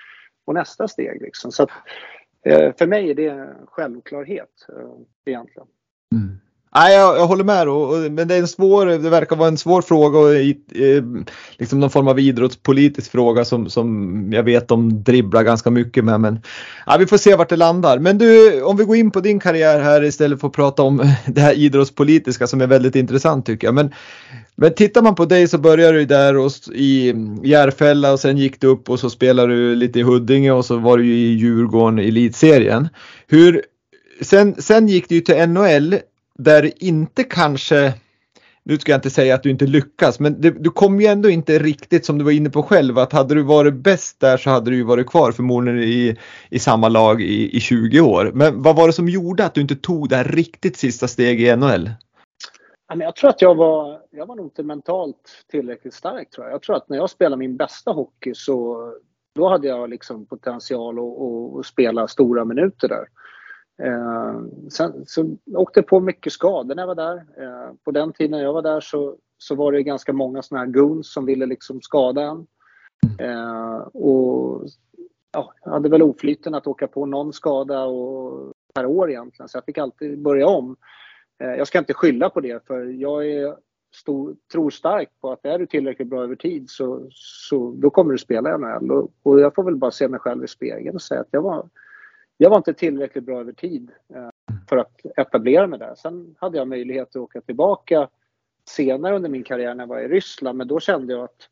och nästa steg. Liksom. Så att, eh, för mig är det en självklarhet eh, egentligen. Mm. Nej, jag, jag håller med. Och, och, men det, är en svår, det verkar vara en svår fråga och eh, liksom någon form av idrottspolitisk fråga som, som jag vet de dribblar ganska mycket med. Men ja, vi får se vart det landar. Men du, om vi går in på din karriär här istället för att prata om det här idrottspolitiska som är väldigt intressant tycker jag. Men, men tittar man på dig så började du där och, i Järfälla och sen gick du upp och så spelade du lite i Huddinge och så var du i Djurgården i elitserien. Hur, sen, sen gick du ju till NHL där inte kanske nu ska jag inte säga att du inte lyckas, men det, du kom ju ändå inte riktigt som du var inne på själv att hade du varit bäst där så hade du ju varit kvar förmodligen i, i samma lag i, i 20 år. Men vad var det som gjorde att du inte tog det här riktigt sista steget i NHL? Jag tror att jag var, jag var nog inte mentalt tillräckligt stark. Tror jag. jag tror att när jag spelade min bästa hockey så då hade jag liksom potential att, att spela stora minuter där. Eh, sen så åkte jag på mycket skador när jag var där. Eh, på den tiden jag var där så, så var det ganska många sådana här goons som ville liksom skada en. Eh, och ja, jag hade väl oflyten att åka på någon skada och, per år egentligen, så jag fick alltid börja om. Eh, jag ska inte skylla på det, för jag är stor, tror starkt på att är du tillräckligt bra över tid så, så då kommer du spela i NHL. Och, och jag får väl bara se mig själv i spegeln och säga att jag var jag var inte tillräckligt bra över tid eh, för att etablera mig där. Sen hade jag möjlighet att åka tillbaka senare under min karriär när jag var i Ryssland, men då kände jag att,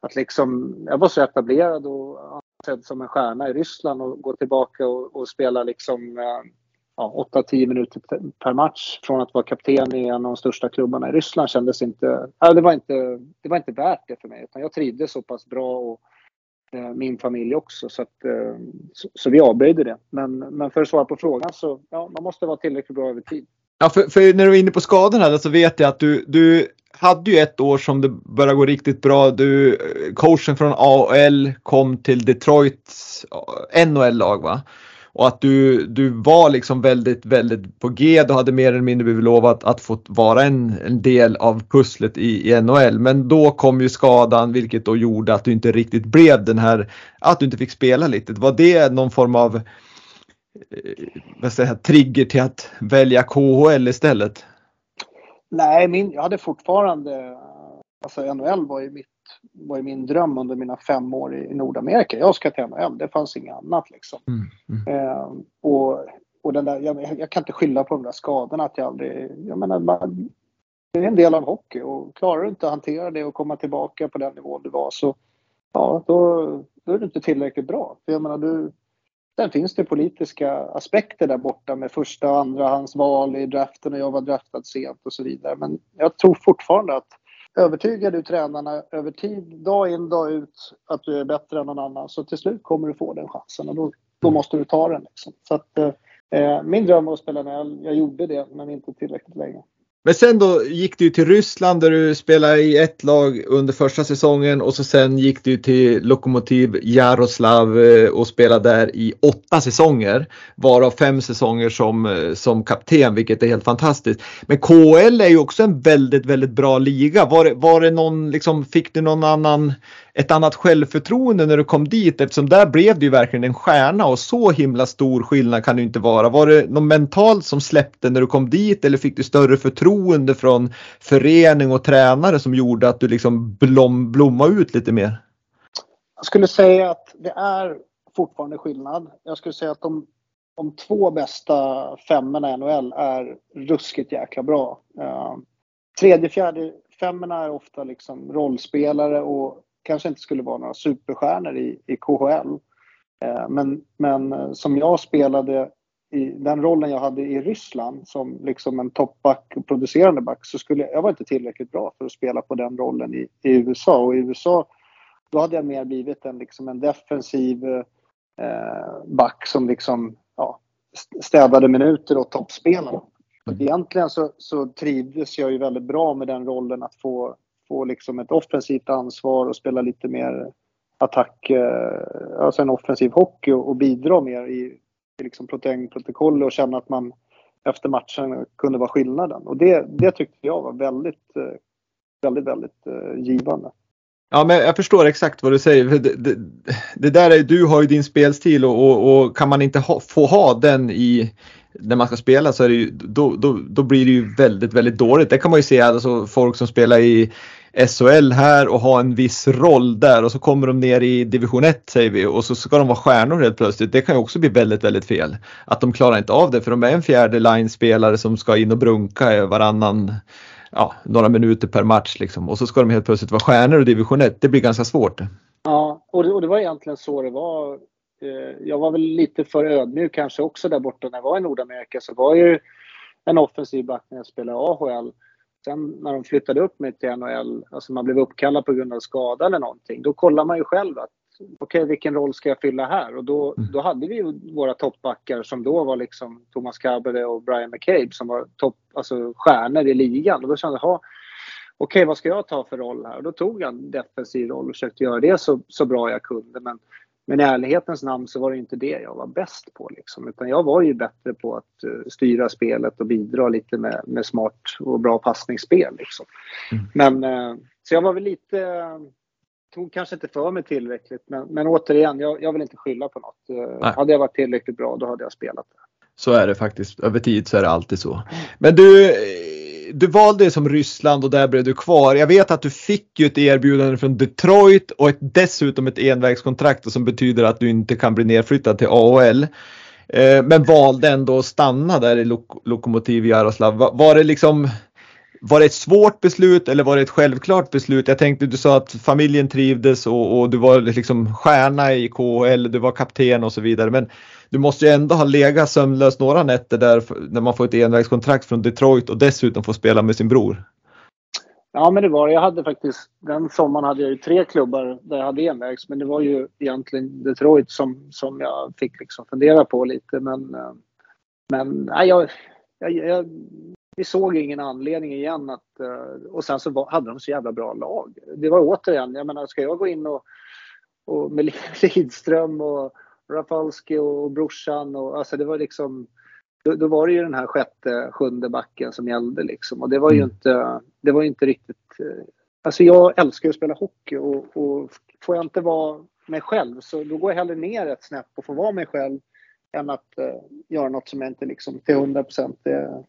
att liksom, jag var så etablerad och ansedd som en stjärna i Ryssland och gå tillbaka och, och spela liksom eh, ja, 8-10 minuter per match från att vara kapten i en av de största klubbarna i Ryssland kändes inte, det, var inte, det var inte värt det för mig. Utan jag trivdes så pass bra och Eh, min familj också. Så, att, eh, så, så, vi avböjde det. Men, men för att svara på frågan så ja, man måste vara tillräckligt bra över tid. Ja, för, för när du är inne på skadorna så vet jag att du, du hade ju ett år som det började gå riktigt bra. Du, eh, coachen från AHL kom till Detroits NHL-lag va? Och att du, du var liksom väldigt, väldigt på G. Du hade mer eller mindre blivit lovat att få vara en, en del av pusslet i, i NHL. Men då kom ju skadan vilket då gjorde att du inte riktigt blev den här, att du inte fick spela lite. Var det någon form av eh, vad säger, trigger till att välja KHL istället? Nej, min, jag hade fortfarande, alltså NHL var ju mitt var ju min dröm under mina fem år i Nordamerika. Jag ska till NHL, det fanns inget annat liksom. Mm, mm. Eh, och, och den där, jag, jag, kan inte skylla på de där skadorna att jag aldrig, jag menar, man, det är en del av hockey och klarar du inte att hantera det och komma tillbaka på den nivå du var så ja, då, då är du inte tillräckligt bra. För jag menar, du, Sen finns det politiska aspekter där borta med första och andra hans val i draften och jag var draftad sent och så vidare. Men jag tror fortfarande att övertygar du tränarna över tid, dag in dag ut, att du är bättre än någon annan så till slut kommer du få den chansen och då, då måste du ta den. Liksom. Så att, eh, eh min dröm var att spela NHL. Jag gjorde det, men inte tillräckligt länge. Men sen då gick du till Ryssland där du spelade i ett lag under första säsongen och så sen gick du till Lokomotiv Jaroslav eh, och spelade där i åtta säsonger. Varav fem säsonger som, eh, som kapten vilket är helt fantastiskt. Men KL är ju också en väldigt, väldigt bra liga. Var var det någon, liksom, fick du någon annan ett annat självförtroende när du kom dit eftersom där blev du ju verkligen en stjärna och så himla stor skillnad kan det inte vara. Var det något mentalt som släppte när du kom dit eller fick du större förtroende från förening och tränare som gjorde att du liksom blom, blommade ut lite mer? Jag skulle säga att det är fortfarande skillnad. Jag skulle säga att de, de två bästa femmorna i NHL är ruskigt jäkla bra. Uh, tredje, fjärde femmorna är ofta liksom rollspelare och kanske inte skulle vara några superstjärnor i, i KHL. Eh, men, men eh, som jag spelade i den rollen jag hade i Ryssland som liksom en toppback och producerande back så skulle jag, jag var inte tillräckligt bra för att spela på den rollen i, i USA. Och i USA då hade jag mer blivit en, liksom en defensiv eh, back som liksom ja, städade minuter och toppspelare. Egentligen så, så trivdes jag ju väldigt bra med den rollen att få få liksom ett offensivt ansvar och spela lite mer attack, eh, alltså en offensiv hockey och, och bidra mer i, i liksom proteinprotokollet och känna att man efter matchen kunde vara skillnaden. Och det, det tyckte jag var väldigt, eh, väldigt, väldigt eh, givande. Ja, men jag förstår exakt vad du säger. Det, det, det där är, du har ju din spelstil och, och, och kan man inte ha, få ha den i när man ska spela så är det ju, då, då, då blir det ju väldigt, väldigt dåligt. Det kan man ju se alltså folk som spelar i SHL här och ha en viss roll där och så kommer de ner i division 1 säger vi och så ska de vara stjärnor helt plötsligt. Det kan ju också bli väldigt, väldigt fel. Att de klarar inte av det för de är en fjärde line-spelare som ska in och brunka varannan ja, några minuter per match liksom. och så ska de helt plötsligt vara stjärnor i division 1. Det blir ganska svårt. Ja, och det, och det var egentligen så det var eh, jag var väl lite för ödmjuk kanske också där borta när jag var i Nordamerika så var ju en offensiv back när jag spelade AHL. Sen när de flyttade upp mig till NHL, alltså man blev uppkallad på grund av skada eller någonting, då kollar man ju själv att okej, okay, vilken roll ska jag fylla här? Och då, mm. då hade vi ju våra toppbackar som då var liksom Thomas Cabere och Brian McCabe som var topp, alltså stjärnor i ligan. Och då kände jag, okej, okay, vad ska jag ta för roll här? Och då tog jag en defensiv roll och försökte göra det så, så bra jag kunde. Men men i ärlighetens namn så var det inte det jag var bäst på. Liksom. Utan jag var ju bättre på att uh, styra spelet och bidra lite med, med smart och bra passningsspel. Liksom. Mm. Men, uh, så jag var väl lite, tog kanske inte för mig tillräckligt. Men, men återigen, jag, jag vill inte skylla på något. Uh, hade jag varit tillräckligt bra då hade jag spelat. Så är det faktiskt. Över tid så är det alltid så. Men du, du valde som Ryssland och där blev du kvar. Jag vet att du fick ju ett erbjudande från Detroit och ett, dessutom ett envägskontrakt som betyder att du inte kan bli nedflyttad till AHL. Eh, men valde ändå att stanna där i Lok Lokomotiv Jaroslav. Var, var det liksom var det ett svårt beslut eller var det ett självklart beslut? Jag tänkte du sa att familjen trivdes och, och, du var liksom stjärna i KHL, du var kapten och så vidare. Men du måste ju ändå ha legat sömnlös några nätter där när man får ett envägskontrakt från Detroit och dessutom får spela med sin bror. Ja men det var Jag hade faktiskt, den sommaren hade jag ju tre klubbar där jag hade envägs. Men det var ju egentligen Detroit som, som jag fick liksom fundera på lite. Men, eh, men nej, jag, jag, jag vi såg ingen anledning igen att... Eh, och sen så var, hade de så jävla bra lag. Det var återigen, jag menar ska jag gå in och, och med Lidström och Rafalski och brorsan och alltså det var liksom... Då, då, var det ju den här sjätte, sjunde backen som gällde liksom och det var ju mm. inte, det var inte riktigt... Eh, alltså jag älskar att spela hockey och, och får jag inte vara mig själv så då går jag hellre ner ett snäpp och får vara mig själv än att uh, göra något som jag inte liksom till 100 procent är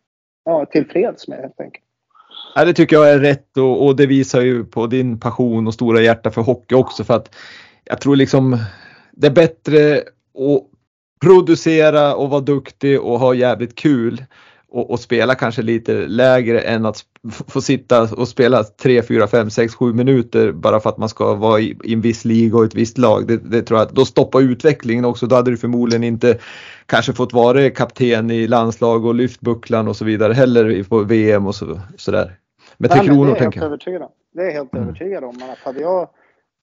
ja, tillfreds med helt enkelt. Ja, det tycker jag är rätt och, och, det visar ju på din passion och stora hjärta för hockey också för att jag tror liksom det är bättre att producera och vara duktig och ha jävligt kul och, och, spela kanske lite lägre än att få sitta och spela 3, 4, 5, 6, 7 minuter bara för att man ska vara i, i en viss liga och ett visst lag. Det, det, tror jag att då stoppar utvecklingen också. Då hade du förmodligen inte kanske fått vara kapten i landslag och lyft bucklan och så vidare heller på VM och så, sådär. Med Tre Kronor tänker jag. Det är jag helt mm. övertygad om. Att hade jag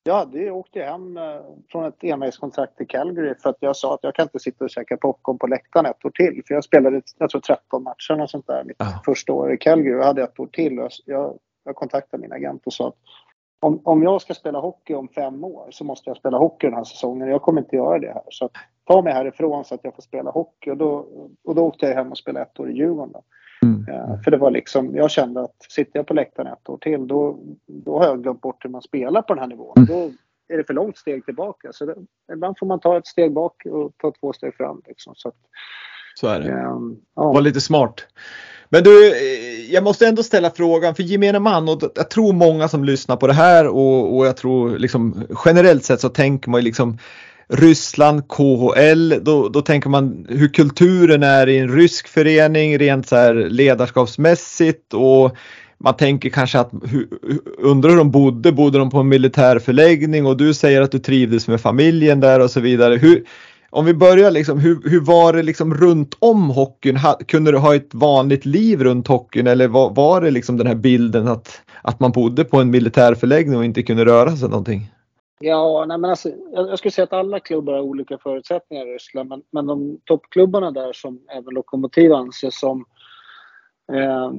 jag hade åkt hem eh, från ett envägskontrakt till Calgary för att jag sa att jag kan inte sitta och käka popcorn på läktaren ett år till. För jag spelade, jag tror 13 matcher och sånt där mitt ah. första år i Calgary. Jag hade ett år till. Jag, jag kontaktade min agent och sa att om, om jag ska spela hockey om fem år så måste jag spela hockey den här säsongen. Jag kommer inte göra det här. Så ta mig härifrån så att jag får spela hockey. Och då, och då åkte jag hem och spelade ett år i Djurgården. Mm. Ja, för det var liksom, jag kände att sitter jag på läktaren ett år till då, då har jag glömt bort hur man spelar på den här nivån. Mm. Då är det för långt steg tillbaka. Så det, ibland får man ta ett steg bak och ta två steg fram. Liksom. Så, att, så är det. Um, ja. Var lite smart. Men du, eh, jag måste ändå ställa frågan för gemene man och jag tror många som lyssnar på det här och, och jag tror liksom generellt sett så tänker man ju liksom Ryssland, KHL, då, då tänker man hur kulturen är i en rysk förening rent så här ledarskapsmässigt och man tänker kanske att undrar hur de bodde, bodde de på en militärförläggning och du säger att du trivdes med familjen där och så vidare. Hur, om vi börjar liksom, hur, hur var det liksom runt om hockeyn? Kunde du ha ett vanligt liv runt hockeyn eller var, var det liksom den här bilden att, att man bodde på en militärförläggning och inte kunde röra sig någonting? Ja, nej men alltså, jag, jag skulle säga att alla klubbar har olika förutsättningar i Ryssland. Men, men de toppklubbarna där som även Lokomotiv anses som eh,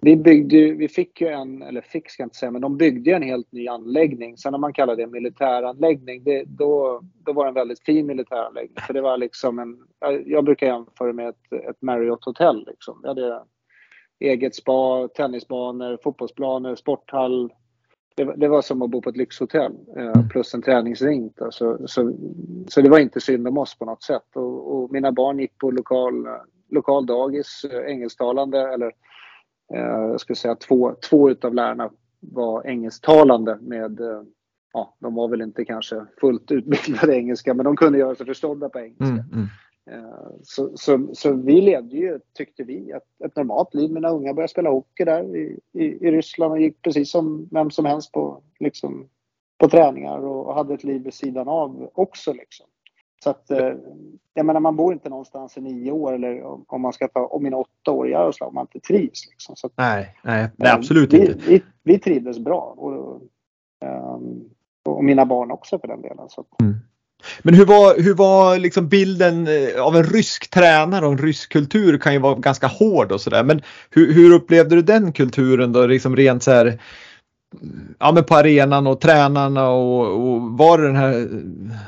vi, byggde, vi fick ju en, eller fick ska jag inte säga, men de byggde ju en helt ny anläggning. Sen när man kallar det militäranläggning, det, då, då var det en väldigt fin militäranläggning. För det var liksom en, jag, jag brukar jämföra med ett, ett Marriott-hotell. Liksom. Vi hade eget spa, tennisbanor, fotbollsplaner, sporthall, det, det, var som att bo på ett lyxhotell eh, mm. plus en träningsring. Så, så, så det var inte synd om oss på något sätt. Och, och mina barn gick på lokal, lokal dagis, eh, engelsktalande eller eh, jag skulle säga två, två utav lärarna var engelsktalande med eh, Ja, de var väl inte kanske fullt utbildade engelska men de kunde göra sig förstådda på engelska. Mm, mm. Eh, så, så, så, vi levde ju, tyckte vi, ett, ett normalt liv. Mina unga började spela hockey där i, i, i Ryssland och gick precis som vem som helst på, liksom, på träningar och, hade ett liv vid sidan av också. Liksom. Så att, eh, jag menar man bor inte någonstans i nio år eller om man ska ta, om mina åtta år i Jaroslav man inte trivs. Liksom. Så att, nej, nej, nej, absolut vi, inte. Vi, vi trivdes bra. Och, och mina barn också för den delen. Så. Mm. Men hur var, hur var liksom bilden eh, av en rysk tränare och en rysk kultur kan ju vara ganska hård och sådär. Men hur, hur, upplevde du den kulturen då, liksom rent så här, ja men på arenan och tränarna och, och var det den här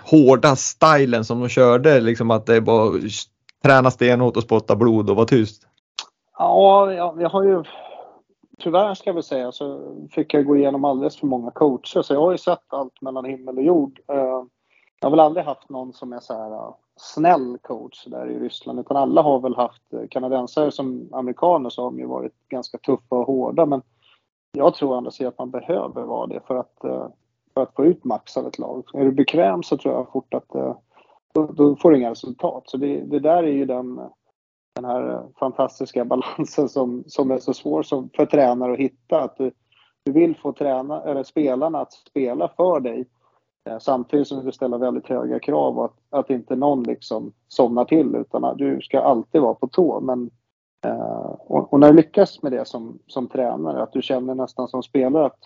hårda stilen som de körde, liksom att det var träna stenhårt och spotta blod och vara tyst? Ja, jag, jag har ju tyvärr ska jag väl säga så fick jag gå igenom alldeles för många coacher så jag har ju sett allt mellan himmel och jord. Eh, jag har väl aldrig haft någon som är så här snäll coach där i Ryssland utan alla har väl haft eh, kanadensare som amerikaner så har de ju varit ganska tuffa och hårda men jag tror ändå att man behöver vara det för att, eh, för att få ut max av ett lag. Är du bekväm så tror jag fort att eh, då, då får du inga resultat. Så det, det där är ju den, den här fantastiska balansen som, som är så svår som för tränare att hitta. Att du, du vill få träna, eller spelarna att spela för dig samtidigt som du ställer väldigt höga krav att, att inte någon liksom somnar till utan att du ska alltid vara på tå. Men, eh, och, och, när du lyckas med det som, som tränare, att du känner nästan som spelare att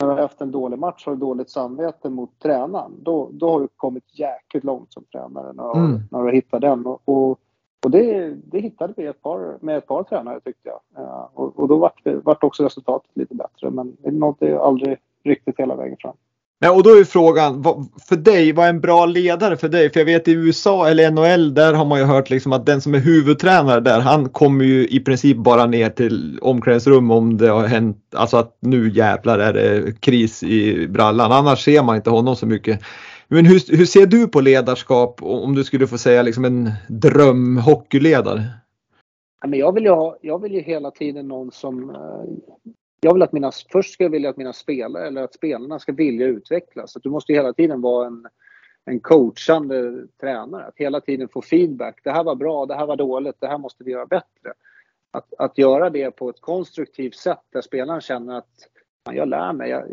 när du har haft en dålig match har du dåligt samvete mot tränaren, då, då har du kommit jäkligt långt som tränare när, mm. när du hittar den. Och, och, och det, det, hittade vi ett par, med ett par tränare tyckte jag. Uh, och, och, då vart, vart också resultatet lite bättre. Men det nådde aldrig riktigt hela vägen fram. Ja, och då är frågan, för dig, vad är en bra ledare för dig? För jag vet i USA eller NHL, där har man ju hört liksom att den som är huvudtränare där, han kommer ju i princip bara ner till omklädningsrum om det har hänt, alltså att nu jävlar är det kris i brallan. Annars ser man inte honom så mycket. Men hur, hur ser du på ledarskap om du skulle få säga liksom en drömhockeyledare? Jag vill, ju ha, jag vill ju hela tiden någon som eh, jag vill att mina, först ska jag vilja att mina spelare, eller att spelarna ska vilja utvecklas. Så du måste hela tiden vara en, en coachande tränare. Att hela tiden få feedback. Det här var bra, det här var dåligt, det här måste vi göra bättre. Att, att göra det på ett konstruktivt sätt där spelaren känner att jag lär mig, jag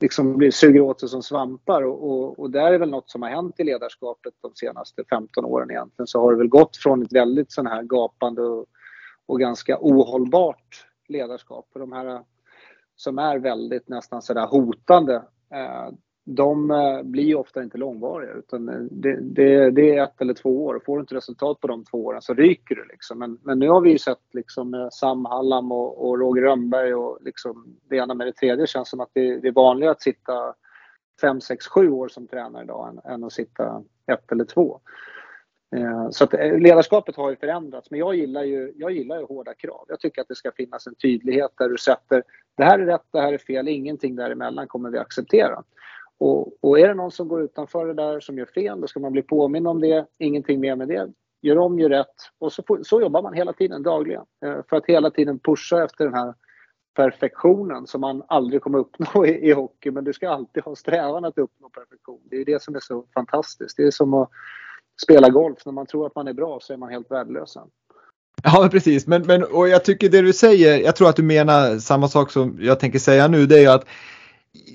liksom blir, suger åt sig som svampar. Och, och, och där är väl något som har hänt i ledarskapet de senaste 15 åren egentligen. Så har det väl gått från ett väldigt sån här gapande och, och ganska ohållbart ledarskap. och de här eh, som är väldigt nästan sådär hotande, eh, de eh, blir ofta inte långvariga utan det, det, det, är ett eller två år. Får du inte resultat på de två åren så ryker du liksom. Men, men nu har vi ju sett liksom Sam Hallam och, och Roger Rönnberg och liksom det ena med det tredje känns som att det, det är vanligare att sitta fem, sex, sju år som tränare idag än, än att sitta ett eller två. Eh, så att eh, ledarskapet har ju förändrats, men jag gillar ju, jag gillar ju hårda krav. Jag tycker att det ska finnas en tydlighet där du sätter det här är rätt, det här är fel, ingenting däremellan kommer vi acceptera. Och, och är det någon som går utanför det där som gör fel, då ska man bli påminn om det, ingenting mer med det. Gör om, gör rätt. Och så, så jobbar man hela tiden, dagligen. Eh, för att hela tiden pusha efter den här perfektionen som man aldrig kommer uppnå i, i hockey. Men du ska alltid ha strävan att uppnå perfektion. Det är det som är så fantastiskt. Det är som att spela golf. När man tror att man är bra så är man helt värdelös sen. Ja precis, men, men och jag tycker det du säger, jag tror att du menar samma sak som jag tänker säga nu, det är ju att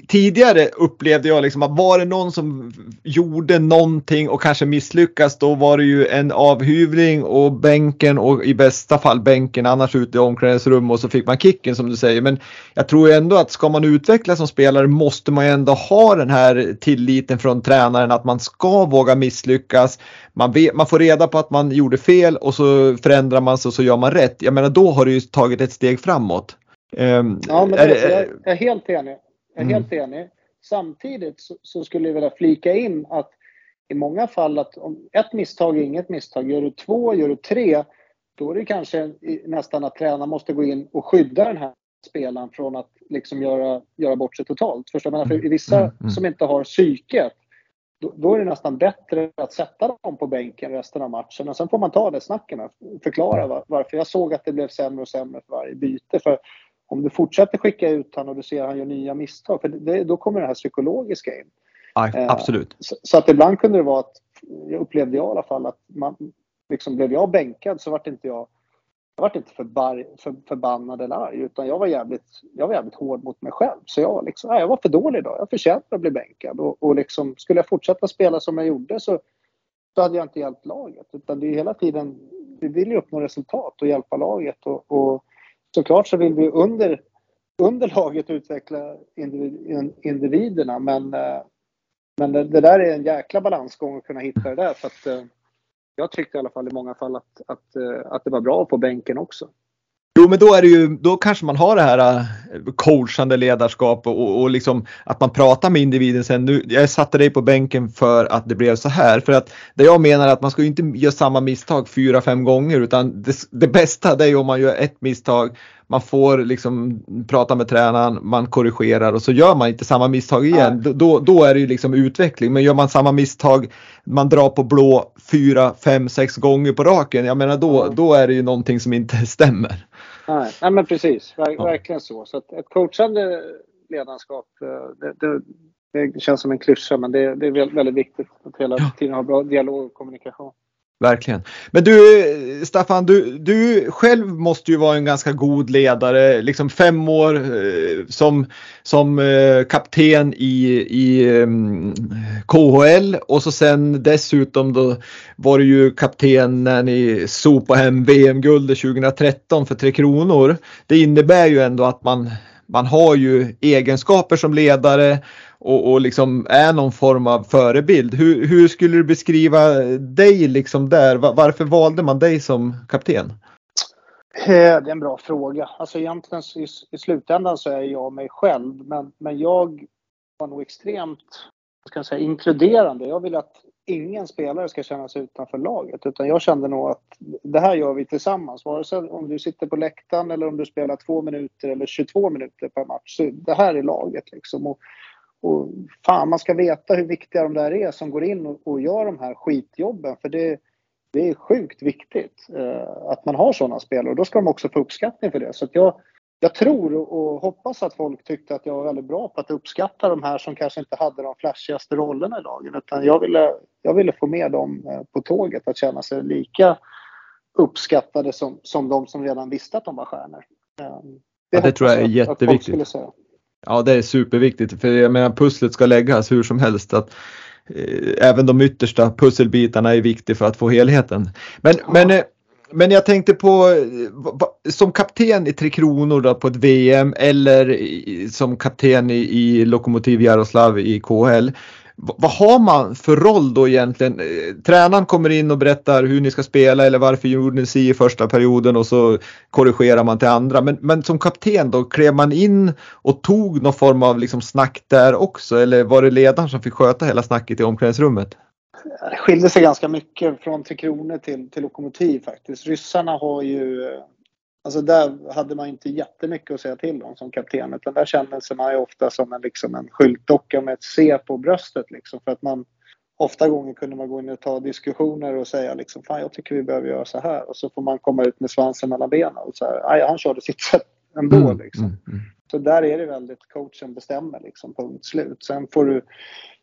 tidigare upplevde jag liksom att var det någon som gjorde någonting och kanske misslyckas då var det ju en avhyvling och bänken och i bästa fall bänken annars ute i omklädningsrum och så fick man kicken som du säger. Men jag tror ändå att ska man utvecklas som spelare måste man ju ändå ha den här tilliten från tränaren att man ska våga misslyckas. Man, vet, man får reda på att man gjorde fel och så förändrar man sig och så gör man rätt. Jag menar då har du ju tagit ett steg framåt. Um, ja, men det, är, jag är helt enig. Jag är mm. helt enig. Samtidigt så, så, skulle jag vilja flika in att i många fall att om ett misstag är inget misstag. Gör du två, gör du tre, då är det kanske nästan att tränaren måste gå in och skydda den här spelaren från att liksom göra, göra bort sig totalt. Förstår man? För vissa mm, mm. som inte har psyket, då, då, är det nästan bättre att sätta dem på bänken resten av matchen. Och sen får man ta det snacken och förklara var, varför. Jag såg att det blev sämre och sämre för varje byte. För om du fortsätter skicka ut honom och du ser att han gör nya misstag, för det, då kommer det här psykologiska in. Ja, absolut. Eh, så, så, att ibland kunde det vara att, jag upplevde jag i alla fall, att man, liksom, blev jag bänkad så vart inte jag jag var inte förbar, för, förbannad eller arg utan jag var, jävligt, jag var jävligt hård mot mig själv. Så jag var, liksom, nej, jag var för dålig idag. Jag förtjänade att bli bänkad. Och, och liksom, skulle jag fortsätta spela som jag gjorde så så hade jag inte hjälpt laget. Utan det är hela tiden, vi vill ju uppnå resultat och hjälpa laget och, och såklart så vill vi under, under laget utveckla individerna men, eh, men det, det, där är en jäkla balansgång att kunna hitta det där för att eh, jag tyckte i alla fall i många fall att, att, eh, att det var bra på bänken också. Jo, men då är det ju, då kanske man har det här äh, coachande ledarskap och, och liksom att man pratar med individen sen. Nu, jag satte dig på bänken för att det blev så här. För att det jag menar är att man ska inte göra samma misstag fyra, fem gånger utan det, det bästa det är om man gör ett misstag. Man får liksom prata med tränaren, man korrigerar och så gör man inte samma misstag igen. Då, då, då är det ju liksom utveckling. Men gör man samma misstag, man drar på blå fyra, fem, sex gånger på raken. Jag menar då, då är det ju någonting som inte stämmer. Nej, nej men precis. Ver ja. Verkligen så. Så ett coachande ledarskap, eh, det, det, det, känns som en klyscha men det, det är väldigt viktigt att hela ja. tiden ha bra dialog och kommunikation. Verkligen. Men du Staffan, du, du själv måste ju vara en ganska god ledare. Liksom fem år eh, som, som eh, kapten i, i mm, eh, KHL och så sen dessutom då var du ju kapten när ni sopade hem VM-guldet 2013 för Tre Kronor. Det innebär ju ändå att man, man har ju egenskaper som ledare och, och liksom är någon form av förebild. Hur, hur skulle du beskriva dig liksom där? Varför valde man dig som kapten? Eh, det är en bra fråga. Alltså egentligen i, i slutändan så är jag mig själv men, men jag var nog extremt ska jag säga, inkluderande. Jag vill att ingen spelare ska känna sig utanför laget utan jag kände nog att det här gör vi tillsammans. Vare sig om du sitter på läktaren eller om du spelar två minuter eller 22 minuter per match. Så det här är laget liksom. Och och fan, man ska veta hur viktiga de där är som går in och, och gör de här skitjobben. För det, det är sjukt viktigt eh, att man har sådana spelare och då ska de också få uppskattning för det. Så jag, jag tror och hoppas att folk tyckte att jag var väldigt bra på att uppskatta de här som kanske inte hade de flashigaste rollerna i lagen. Utan jag ville, jag ville få med dem eh, på tåget att känna sig lika uppskattade som, som de som redan visste att de var stjärnor. Eh, det, ja, det tror jag är jätteviktigt. Ja, det är superviktigt för jag menar pusslet ska läggas hur som helst. Att, eh, även de yttersta pusselbitarna är viktiga för att få helheten. Men, ja. men, eh, men jag tänkte på eh, som kapten i Tre Kronor då, på ett VM eller som kapten i, i Lokomotiv Jaroslav i KHL vad har man för roll då egentligen? Eh, tränaren kommer in och berättar hur ni ska spela eller varför gjorde ni si i första perioden och så korrigerar man till andra. Men, men som kapten då, klev man in och tog någon form av liksom snack där också eller var det ledaren som fick sköta hela snacket i omklädningsrummet? Det skilde sig ganska mycket från Tre Kronor till, till Lokomotiv faktiskt. Ryssarna har ju Alltså där hade man inte jättemycket att säga till om som kapten utan där kände sig man ju ofta som en, liksom en skyltdocka med ett C på bröstet liksom för att man ofta gånger kunde man gå in och ta diskussioner och säga liksom fan jag tycker vi behöver göra så här och så får man komma ut med svansen mellan benen och så här, han körde sitt sätt ändå mm, liksom. Mm, mm. Så där är det väldigt coachen bestämmer liksom punkt slut. Sen får du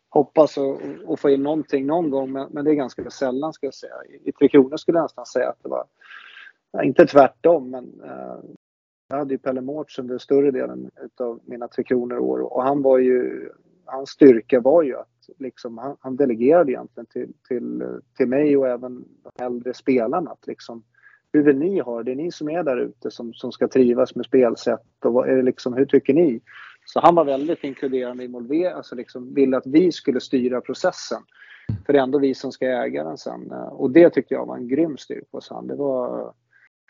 hoppas och, och få in någonting någon gång men, men det är ganska sällan ska jag säga. I, i Tre Kronor skulle jag nästan säga att det var inte tvärtom, men eh, jag hade ju Pelle Mårts under större delen av mina Tre Kronor-år och han var ju, hans styrka var ju att liksom, han, han delegerade egentligen till, till, till mig och även de äldre spelarna att liksom, hur vill ni ha det? Det är ni som är där ute som, som ska trivas med spelsätt och vad är det liksom, hur tycker ni? Så han var väldigt inkluderande involverad, alltså liksom ville att vi skulle styra processen. För det är ändå vi som ska äga den sen. Eh, och det tyckte jag var en grym styrka hos han. Det var,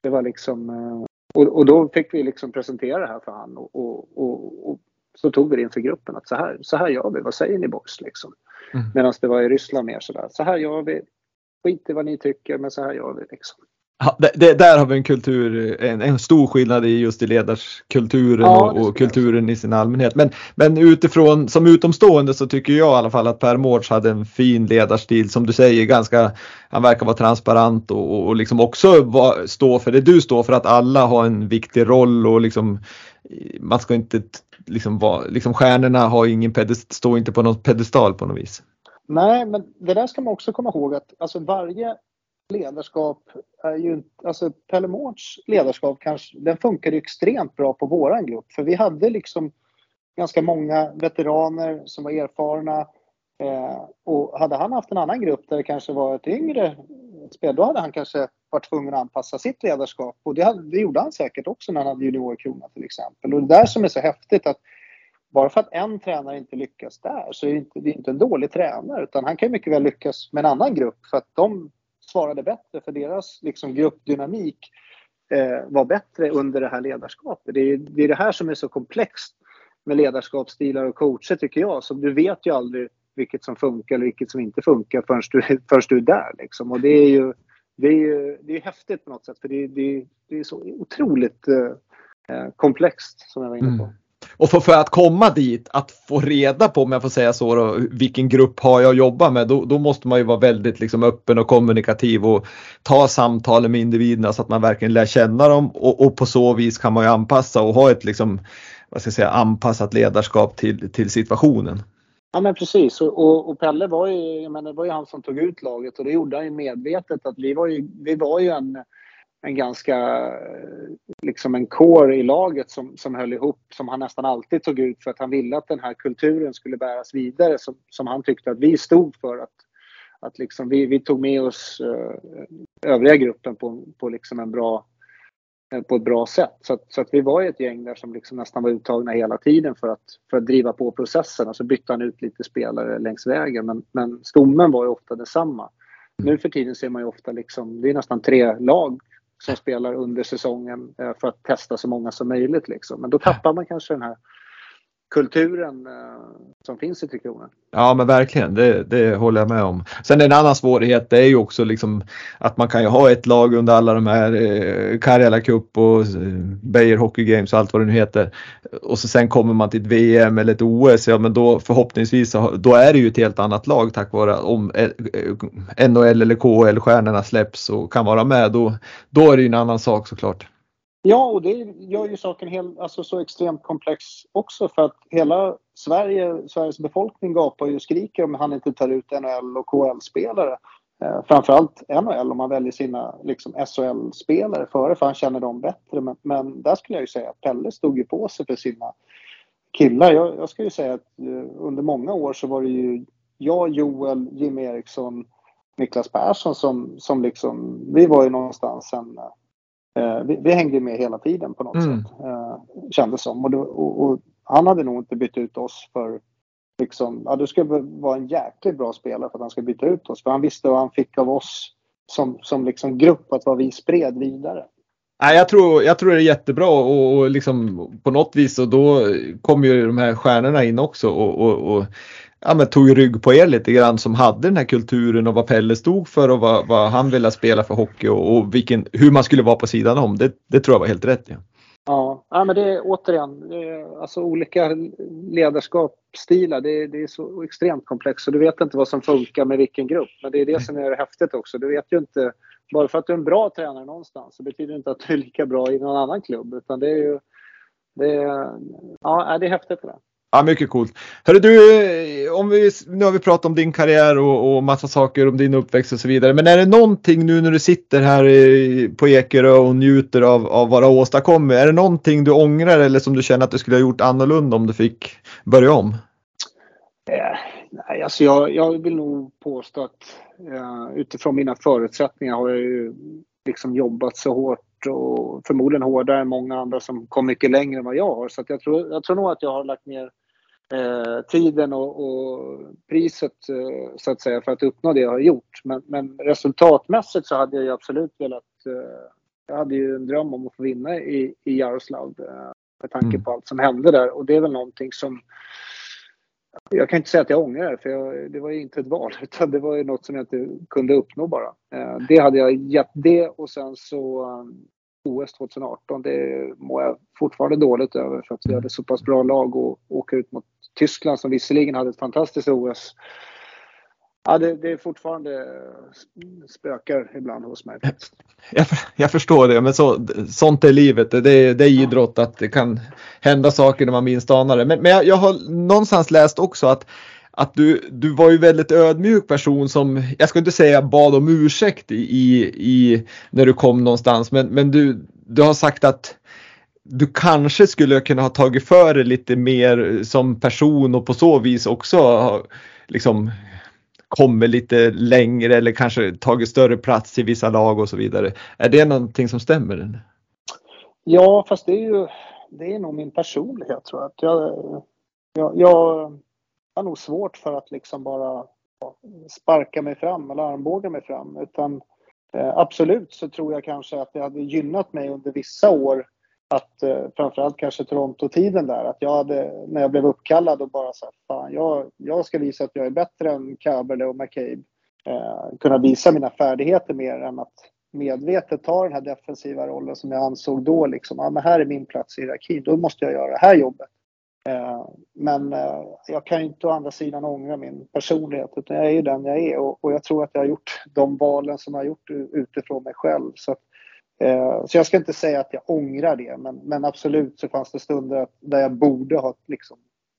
det var liksom, eh, och, och då fick vi liksom presentera det här för han och, och, och, och så tog vi det inför gruppen att så här, så här gör vi, vad säger ni boys liksom? Mm. Medan det var i Ryssland mer sådär, så här gör vi, skit i vad ni tycker men så här gör vi liksom. Ja, det, det, där har vi en kultur, en, en stor skillnad i just i ledarskulturen ja, och, och kulturen i sin allmänhet. Men, men utifrån, som utomstående så tycker jag i alla fall att Per Mårts hade en fin ledarstil som du säger, ganska, han verkar vara transparent och, och liksom också var, stå för det du står för, att alla har en viktig roll och liksom man ska inte liksom vara, liksom stjärnorna har ingen pedest, står inte på någon pedestal på något vis. Nej, men det där ska man också komma ihåg att alltså varje ledarskap är ju alltså Pelle Mårts ledarskap kanske, den funkade extremt bra på våran grupp för vi hade liksom ganska många veteraner som var erfarna. Eh, och hade han haft en annan grupp där det kanske var ett yngre spel, då hade han kanske varit tvungen att anpassa sitt ledarskap. Och det, hade, det gjorde han säkert också när han hade juniorkrona till exempel. Och det där som är så häftigt att bara för att en tränare inte lyckas där så är det inte, det är inte en dålig tränare utan han kan mycket väl lyckas med en annan grupp för att de svarade bättre för deras liksom, gruppdynamik eh, var bättre under det här ledarskapet. Det är, det är det här som är så komplext med ledarskapsstilar och coacher tycker jag. Så du vet ju aldrig vilket som funkar eller vilket som inte funkar förrän du, förrän du är där. Liksom. Och det är ju det är, ju, det är häftigt på något sätt för det, det, det är så otroligt eh, eh komplext som jag var inne på. Mm. Och för, för, att komma dit, att få reda på, om jag får säga så, då, vilken grupp har jag att jobba med, då, då måste man ju vara väldigt liksom, öppen och kommunikativ och ta samtalen med individerna så att man verkligen lär känna dem. Och, och på så vis kan man ju anpassa och ha ett liksom, vad ska jag säga, anpassat ledarskap till, till situationen. Ja men precis. Och, och, och Pelle var ju, jag menar, det var ju han som tog ut laget och det gjorde han ju medvetet. Att vi var ju, vi var ju en en ganska, liksom en core i laget som, som höll ihop, som han nästan alltid tog ut för att han ville att den här kulturen skulle bäras vidare som, som han tyckte att vi stod för. Att, att liksom vi, vi tog med oss uh, övriga gruppen på, på, liksom en bra, uh, på ett bra sätt. Så, att, så att vi var ett gäng där som liksom nästan var uttagna hela tiden för att, för att driva på processen. Och så bytte han ut lite spelare längs vägen men, men stommen var ju ofta detsamma. Nu för tiden ser man ju ofta liksom, det är nästan tre lag som spelar under säsongen eh, för att testa så många som möjligt. Liksom. Men då tappar man kanske den här kulturen eh, som finns i Tre Kronor. Ja men verkligen, det, det håller jag med om. Sen en annan svårighet det är ju också liksom att man kan ju ha ett lag under alla de här eh, Karjala Cup och eh, Beijer Hockey Games och allt vad det nu heter. Och så sen kommer man till ett VM eller ett OS, ja men då förhoppningsvis då är det ju ett helt annat lag tack vare om eh, eh NHL eller KHL stjärnorna släpps och kan vara med. Då, då är det ju en annan sak såklart. Ja, och det gör ju saken helt, alltså så extremt komplex också för att hela Sverige, Sveriges befolkning gapar ju och skriker om han inte tar ut NHL och KHL-spelare. Eh, framförallt NHL om man väljer sina liksom, SHL-spelare före för han känner dem bättre. Men, men, där skulle jag ju säga att Pelle stod ju på sig för sina killar. Jag, jag skulle ju säga att eh, under många år så var det ju jag, Joel, Jimmy Eriksson, Niklas Persson som, som liksom, vi var ju någonstans en Eh, vi, vi, hängde med hela tiden på något mm. sätt. Eh, kändes som. Och, då, och, och, han hade nog inte bytt ut oss för liksom, ja, det skulle vara en jäkligt bra spelare för att han skulle byta ut oss. För han visste vad han fick av oss som, som liksom grupp, att vad vi spred vidare. Nej, jag, tror, jag tror det är jättebra och, och liksom på något vis och då kommer ju de här stjärnorna in också och, och, och ja, men tog rygg på er lite grann som hade den här kulturen och vad Pelle stod för och vad, vad han ville spela för hockey och, och vilken, hur man skulle vara på sidan om. Det, det tror jag var helt rätt. Ja. Ja, ja men det är återigen, alltså olika ledarskapsstilar, det, det är så extremt komplext så du vet inte vad som funkar med vilken grupp. Men det är det som är häftigt också. Du vet ju inte, bara för att du är en bra tränare någonstans så betyder det inte att du är lika bra i någon annan klubb. Utan det är ju, det är, ja, det är häftigt det där. Ja, mycket coolt. Hörru du, eh, om vi, nu har vi pratat om din karriär och, och massa saker om din uppväxt och så vidare. Men är det någonting nu när du sitter här på Ekerö och njuter av, av vad du har åstadkommit. Är det någonting du ångrar eller som du känner att du skulle ha gjort annorlunda om du fick börja om? Eh, nej, alltså jag, jag vill nog påstå att eh, utifrån mina förutsättningar har jag ju liksom jobbat så hårt och förmodligen hårdare än många andra som kom mycket längre än vad jag har. Så jag, tror, jag tror nog att jag har lagt ner eh, tiden och, och priset eh, så att säga för att uppnå det jag har gjort. Men, men resultatmässigt så hade jag ju absolut velat eh, jag hade ju en dröm om att få vinna i, i Jaroslav eh, med tanke mm. på allt som hände där och det är väl någonting som jag kan inte säga att jag ångrar det, för jag, det var ju inte ett val, utan det var ju något som jag inte kunde uppnå bara. Eh, det hade jag gett det och sen så OS 2018, det mår jag fortfarande dåligt över för att vi hade så pass bra lag och åka ut mot Tyskland som visserligen hade ett fantastiskt OS. Ja, det, det är fortfarande spökar ibland hos mig. Jag, jag förstår det, men så, sånt är livet. Det, det är idrott att det kan hända saker när man minst anar det. Men, men jag, jag har någonstans läst också att att du, du var ju väldigt ödmjuk person som, jag ska inte säga bad om ursäkt i, i när du kom någonstans, men, men du, du har sagt att du kanske skulle kunna ha tagit för dig lite mer som person och på så vis också liksom kommer lite längre eller kanske tagit större plats i vissa lag och så vidare. Är det någonting som stämmer? Ja, fast det är ju det är nog min personlighet tror jag. jag, jag, jag har nog svårt för att liksom bara sparka mig fram eller armbåga mig fram. Utan eh, absolut så tror jag kanske att det hade gynnat mig under vissa år att eh, framförallt kanske Toronto-tiden där, att jag hade, när jag blev uppkallad och bara sa fan jag, jag ska visa att jag är bättre än Kaberle och McCabe. Eh, kunna visa mina färdigheter mer än att medvetet ta den här defensiva rollen som jag ansåg då liksom, ja men här är min plats i hierarkin, då måste jag göra det här jobbet. Eh, men eh, jag kan ju inte å andra sidan ångra min personlighet utan jag är ju den jag är och, och jag tror att jag har gjort de valen som jag har gjort utifrån mig själv. Så, att, Eh, så jag ska inte säga att jag ångrar det men, men absolut så fanns det stunder där jag borde ha liksom,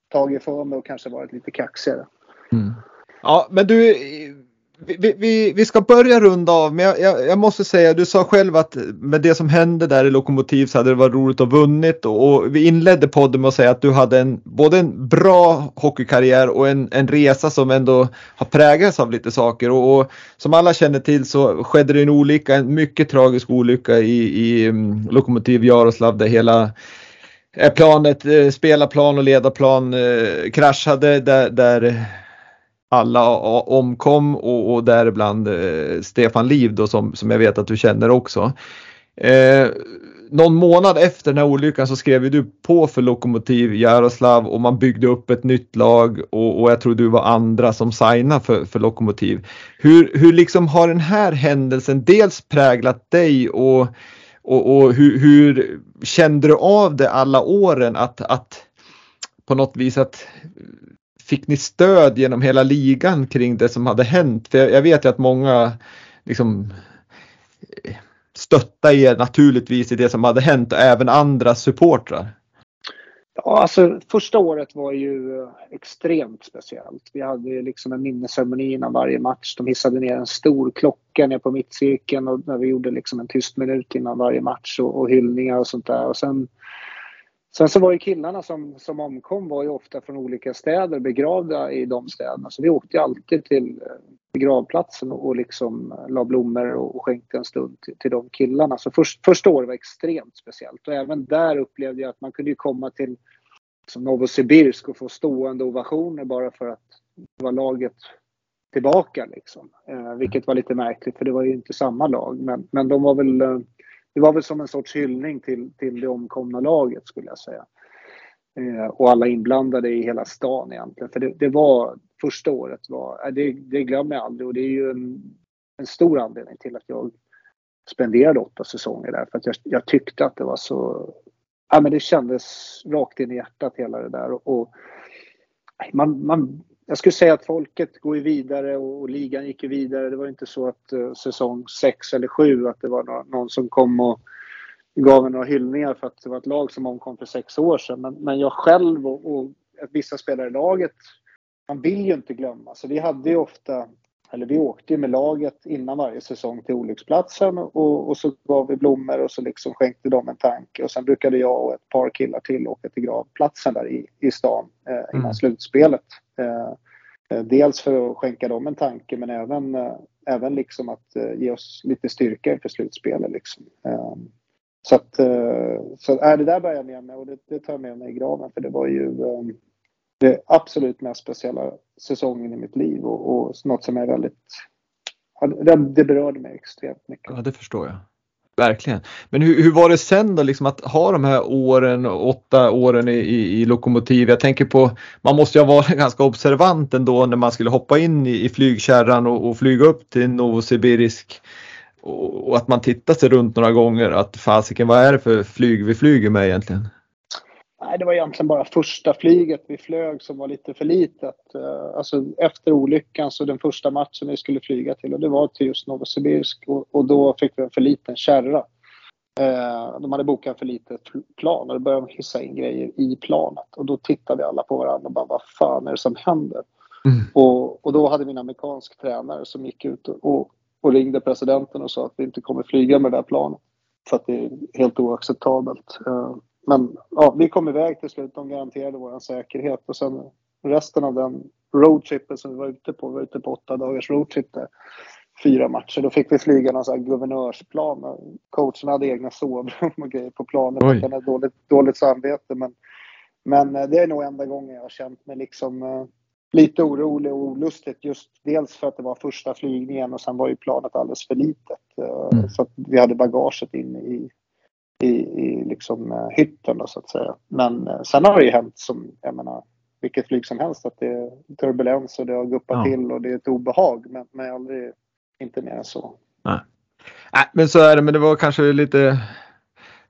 tagit för mig och kanske varit lite kaxigare. Mm. Ja men du vi, vi, vi ska börja runda av, men jag, jag, jag, måste säga, du sa själv att med det som hände där i Lokomotiv så hade det varit roligt att vunnit och, och vi inledde podden med att säga att du hade en, både en bra hockeykarriär och en, en resa som ändå har präglats av lite saker. Och, och som alla känner till så skedde det en olycka, en mycket tragisk olycka i, i um, Lokomotiv Jaroslav där hela eh, planet, eh, spelarplan och ledarplan eh, kraschade där, där alla omkom och, och däribland eh, Stefan Liv då som, som jag vet att du känner också. Eh, någon månad efter den här olyckan så skrev du på för Lokomotiv Jaroslav och man byggde upp ett nytt lag och, och jag tror du var andra som signade för, för Lokomotiv. Hur, hur liksom har den här händelsen dels präglat dig och, och, och hur, hur kände du av det alla åren att, att på något vis att fick ni stöd genom hela ligan kring det som hade hänt? För jag, vet ju att många liksom stöttade er naturligtvis i det som hade hänt och även andra supportrar. Ja, alltså första året var ju eh, extremt speciellt. Vi hade liksom en minnesceremoni innan varje match. De hissade ner en stor klocka ner på mittcirkeln och när vi gjorde liksom en tyst minut innan varje match och, och hyllningar och sånt där. Och sen Sen så var ju killarna som, som omkom var ju ofta från olika städer begravda i de städerna. Så vi åkte ju alltid till eh, begravplatsen och, liksom eh, la blommor och skänkte en stund till, till de killarna. Så först, första året var extremt speciellt och även där upplevde jag att man kunde ju komma till som Novosibirsk och få stående ovationer bara för att det var laget tillbaka liksom. Eh, vilket var lite märkligt för det var ju inte samma lag men, men de var väl eh, det var väl som en sorts hyllning till, till det omkomna laget skulle jag säga. Eh, och alla inblandade i hela stan egentligen. För det, det var, första året var, eh, det, det glömmer jag aldrig och det är ju en, en stor anledning till att jag spenderade åtta säsonger där. För att jag, jag, tyckte att det var så, ja men det kändes rakt in i hjärtat hela det där. Och, och man, man, jag skulle säga att folket går ju vidare och, ligan gick ju vidare. Det var inte så att uh, säsong 6 eller 7 att det var någon, någon som kom och gav några hyllningar för att det var ett lag som omkom för sex år sedan. Men, men jag själv och, och vissa spelare i laget, man vill ju inte glömma. Så vi hade ju ofta, eller vi åkte ju med laget innan varje säsong till olycksplatsen och, och så gav vi blommor och så liksom skänkte de en tanke. Och sen brukade jag och ett par killar till åka till gravplatsen där i, i stan eh, innan mm. slutspelet. Eh, eh, dels för att skänka dem en tanke men även, eh, även liksom att ge oss lite styrka inför slutspelet. Liksom. Så att, så, äh, det där bär jag med mig och det, det tar jag med mig i graven för det var ju det absolut mest speciella säsongen i mitt liv och, och något som är väldigt det, det berörde mig extremt mycket. Ja, det förstår jag. Verkligen. Men hur, hur var det sen då liksom att ha de här åren, åtta åren i, i, i lokomotiv? Jag tänker på, man måste ju ha varit ganska observant ändå när man skulle hoppa in i, i flygkärran och, och flyga upp till Novosibirsk. Och, och, att man tittar sig runt några gånger att fasiken vad är det för flyg vi flyger med egentligen? Nej, det var egentligen bara första flyget vi flög som var lite för litet. Eh, alltså efter olyckan så den första matchen vi skulle flyga till och det var till just Novosibirsk och, och då fick vi en för liten kärra. Eh, de hade bokat för litet plan och då började de hissa in grejer i planet och då tittade vi alla på varandra och bara vad fan är det som händer? Mm. Och, och då hade vi en amerikansk tränare som gick ut och, och ringde presidenten och sa att vi inte kommer flyga med det här planet. För att det är helt oacceptabelt. Eh, men ja, vi kom iväg till slut. De garanterade vår säkerhet och sen resten av den roadtrippen som vi var ute på. Vi var ute på åtta dagars roadtrip där. Fyra matcher. Då fick vi flyga någon sån här guvernörsplan. Coachen hade egna sovrum och grejer på planen. Han hade dåligt, dåligt samvete. Men, men det är nog enda gången jag har känt mig liksom lite orolig och olustigt. Just dels för att det var första flygningen och sen var ju planet alldeles för litet. Mm. Så att vi hade bagaget inne i, i, i liksom eh, hytten då, så att säga. Men eh, sen har det ju hänt som, jag menar, vilket flyg som helst att det är turbulens och det har guppat ja. till och det är ett obehag. Men, men aldrig, inte mer än så. Nej. Nej, men så är det. Men det var kanske lite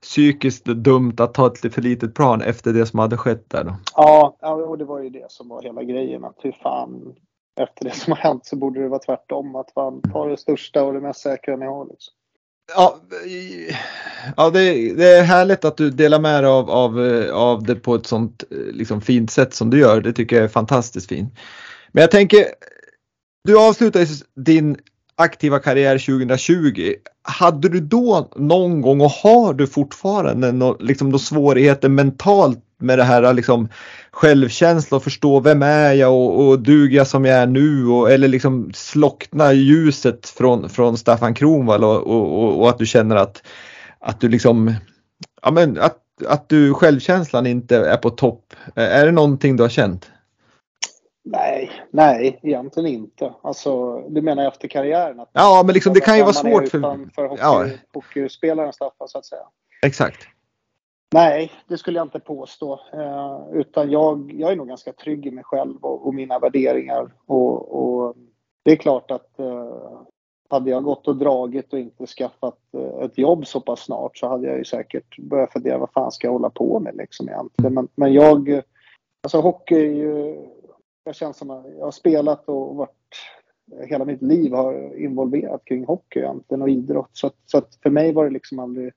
psykiskt dumt att ta ett för litet plan efter det som hade skett där då? Ja, och det var ju det som var hela grejen. Att hur fan, efter det som har hänt så borde det vara tvärtom. Att fan ta det största och det mest säkra ni har. Liksom. Ja, ja det, det, är härligt att du delar med dig av, av, av det på ett sånt liksom, fint sätt som du gör. Det tycker jag är fantastiskt fint. Men jag tänker, du avslutade din aktiva karriär 2020. Hade du då någon gång och har du fortfarande no, liksom, då svårigheter mentalt med det här liksom, självkänsla och förstå vem är jag och, och duger jag som jag är nu och, eller liksom slockna ljuset från, från Staffan Kronwall och, och, och, att du känner att, att du liksom ja, men att, att du självkänslan inte är på topp. Är det någonting du har känt? Nej, nej, egentligen inte. Alltså, du menar efter karriären? Att ja, men liksom, det kan ju vara svårt för, för hockey, ja. hockeyspelaren Staffan så att säga. Exakt. Nej, det skulle jag inte påstå. Eh, utan jag, jag är nog ganska trygg i mig själv och, och mina värderingar. Och, och, det är klart att eh, hade jag gått och dragit och inte skaffat eh, ett jobb så pass snart så hade jag ju säkert börjat fundera vad fan ska jag hålla på med liksom egentligen. Men, men jag, alltså hockey är ju jag känns som att jag har spelat och varit hela mitt liv har involverat kring hockey egentligen och idrott. Så, så att för mig var det liksom aldrig...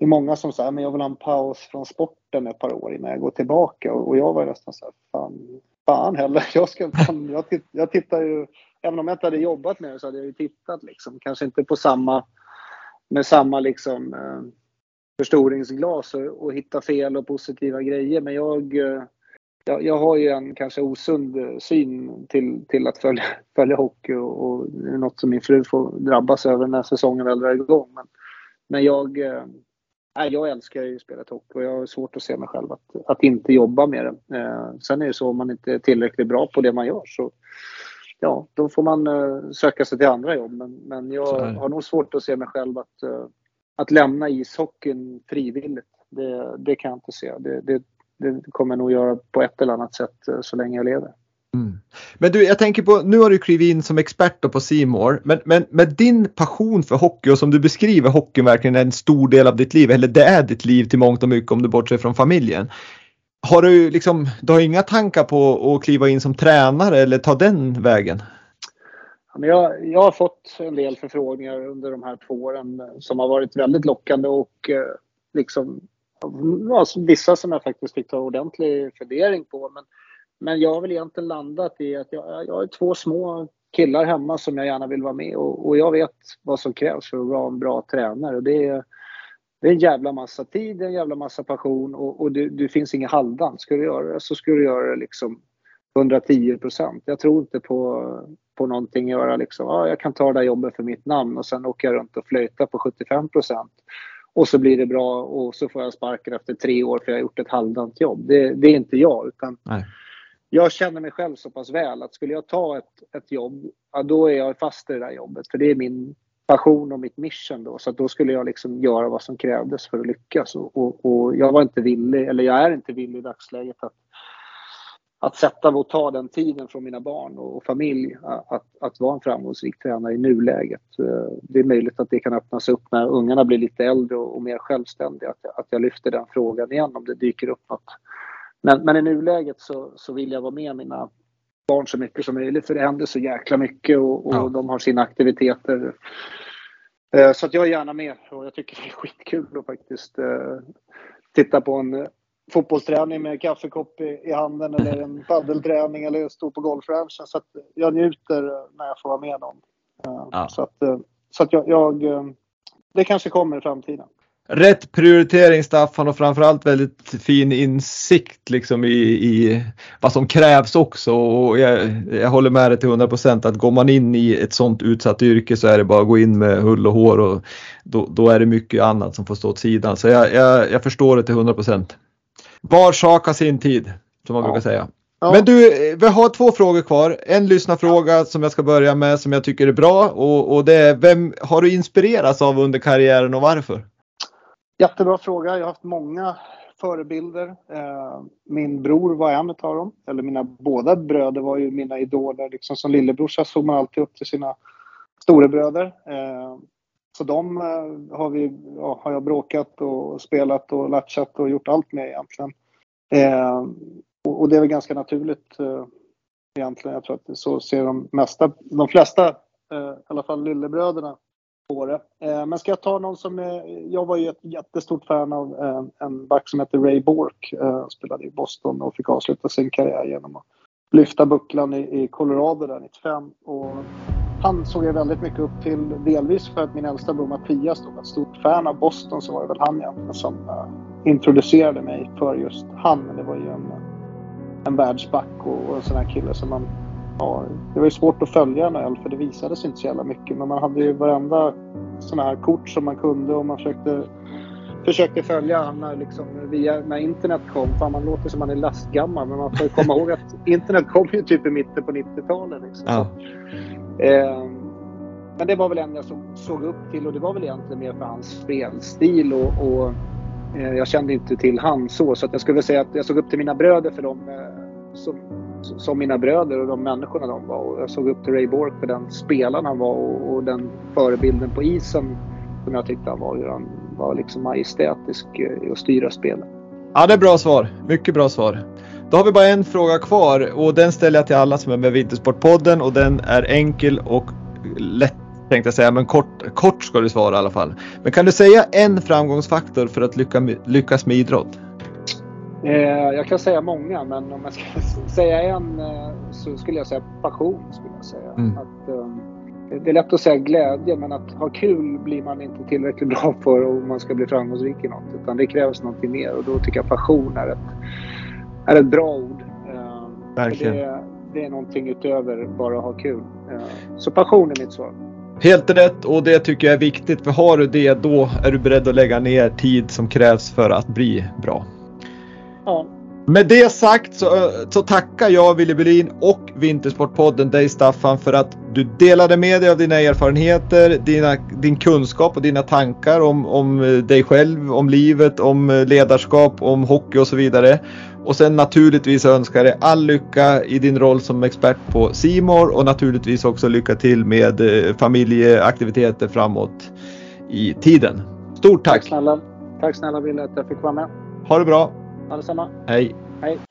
Det är många som säger men jag vill ha en paus från sporten ett par år innan jag går tillbaka. Och, och jag var nästan så här, fan, fan heller. Jag, ska, fan, jag, titt, jag tittar ju, även om jag inte hade jobbat med det så hade jag ju tittat liksom. Kanske inte på samma, med samma liksom eh, förstoringsglas och, och hitta fel och positiva grejer. Men jag eh, jag, jag har ju en kanske osund syn till, till att följa, följa hockey och, och det är något som min fru får drabbas över när säsongen väl drar igång. Men, men jag, eh, äh, jag älskar ju spelet hockey och jag har svårt att se mig själv att, att inte jobba med det. Äh, sen är det så om man inte är tillräckligt bra på det man gör så ja, då får man äh, söka sig till andra jobb. Men, men jag har nog svårt att se mig själv att, att lämna ishockeyn frivilligt. Det, det kan jag inte se. Det, det, det kommer jag nog göra på ett eller annat sätt eh, så länge jag lever. Mm. Men du, jag tänker på, nu har du klivit in som expert på Simor, men, men med din passion för hockey och som du beskriver hockeyn verkligen är en stor del av ditt liv, eller det är ditt liv till mångt och mycket om du bortser från familjen. Har du liksom, du har inga tankar på att kliva in som tränare eller ta den vägen? Jag, jag har fått en del förfrågningar under de här två åren eh, som har varit väldigt lockande och eh, liksom alltså, vissa som jag faktiskt fick ta ordentlig fundering på. Men, men jag har väl egentligen landat i att jag, jag har två små killar hemma som jag gärna vill vara med och, och jag vet vad som krävs för att vara en bra tränare. Och det, är, det är en jävla massa tid, en jävla massa passion och, och det, du finns inget halvdant. Ska du göra det så ska du göra det liksom 110 procent. Jag tror inte på, på någonting göra liksom, ja, jag kan ta det där jobbet för mitt namn och sen åker jag runt och flöjtar på 75 procent och så blir det bra och så får jag sparken efter tre år för jag har gjort ett halvdant jobb. Det, det är inte jag. Utan Nej. Jag känner mig själv så pass väl att skulle jag ta ett, ett jobb, ja, då är jag fast i det där jobbet. För det är min passion och mitt mission då. Så då skulle jag liksom göra vad som krävdes för att lyckas. Och, och, och jag var inte villig, eller jag är inte villig i dagsläget att att sätta och ta den tiden från mina barn och familj att, att vara en framgångsrik tränare i nuläget. Eh, det är möjligt att det kan öppnas upp när ungarna blir lite äldre och, och mer självständiga. Att, att jag lyfter den frågan igen om det dyker upp något. Men, men i nuläget så, så vill jag vara med mina barn så mycket som möjligt för det händer så jäkla mycket och, och ja. de har sina aktiviteter. Eh, så att jag är gärna med och jag tycker det är skitkul att faktiskt eh, titta på en fotbollsträning med kaffekopp i, i handen eller en paddelträning eller stå på golfranchen. Så att jag njuter när jag får vara med dem. Ja. Så att, så att jag, jag, det kanske kommer i framtiden. Rätt prioritering Staffan och framförallt väldigt fin insikt liksom i, i vad som krävs också. Och jag, jag håller med dig till 100 procent att går man in i ett sånt utsatt yrke så är det bara att gå in med hull och hår och då, då är det mycket annat som får stå åt sidan. Så jag, jag, jag förstår det till 100 procent. Var sak har sin tid som man ja. brukar säga. Ja. Men du, vi har två frågor kvar. En lyssnarfråga som jag ska börja med som jag tycker är bra och, och det är vem har du inspirerats av under karriären och varför? Jättebra fråga. Jag har haft många förebilder. Eh, min bror var en av dem. Eller mina båda bröder var ju mina idoler. Liksom som lillebrorsa såg man alltid upp till sina storebröder. Eh, så de eh, har, vi, ja, har jag bråkat och spelat och latchat och gjort allt med egentligen. Och det är väl ganska naturligt egentligen. Jag tror att så ser de mesta, de flesta, i alla fall lillebröderna, på det. Eh, men ska jag ta någon som eh, jag var ju ett jättestort fan av eh, en back som heter Ray Bork. Han spelade i Boston och fick avsluta sin karriär genom att lyfta bucklan i, Colorado där 95. Och han såg jag väldigt mycket upp till, delvis för att min äldsta bror Mattias var ett stort fan av Boston så var det väl han egentligen som introducerade mig för just han. Men det var ju en, en världsback och, och en sån här kille som man ja, det var ju svårt att följa NHL för det visades inte så jävla mycket. Men man hade ju varenda sådana här kort som man kunde och man försökte, försökte följa när, liksom, via, när internet kom. Fan, man låter som man är lastgammal men man får ju komma ihåg att internet kom ju typ i mitten på 90-talet. Liksom. Ja. Eh, men det var väl en jag såg, såg, upp till och det var väl egentligen mer för hans spelstil och, och eh, jag kände inte till han så. Så att jag skulle säga att jag såg upp till mina bröder för dem eh, som, som mina bröder och de människorna de var. Och jag såg upp till Ray Bork för den spelaren han var och, och den förebilden på isen som jag tyckte han var. Hur han var liksom majestätisk eh, i att styra spelet. Ja, det är bra svar. Mycket bra svar. Då har vi bara en fråga kvar och den ställer jag till alla som är med i Vintersportpodden och den är enkel och lätt tänkte jag säga, men kort, kort ska du svara i alla fall. Men kan du säga en framgångsfaktor för att lycka, lyckas med idrott? Eh, jag kan säga många, men om jag ska säga en eh, så skulle jag säga passion. Skulle jag säga. Mm. Att, eh, det är lätt att säga glädje, men att ha kul blir man inte tillräckligt bra för om man ska bli framgångsrik i något. Utan det krävs någonting mer och då tycker jag passion är ett, är ett bra ord. Verkligen. Det, det, är någonting utöver bara att ha kul. Så passion är mitt svar. Helt rätt och det tycker jag är viktigt för har du det då är du beredd att lägga ner tid som krävs för att bli bra. Ja. Med det sagt så, så tackar jag Willy Berlin och Vintersportpodden dig Staffan för att du delade med dig av dina erfarenheter, dina, din kunskap och dina tankar om, om dig själv, om livet, om ledarskap, om hockey och så vidare. Och sen naturligtvis önskar jag dig all lycka i din roll som expert på Simor och naturligtvis också lycka till med eh, familjeaktiviteter framåt i tiden. Stort tack! Tack snälla, tack snälla Wille att jag fick vara med. Ha det bra! Ha detsamma. Hej. Hej.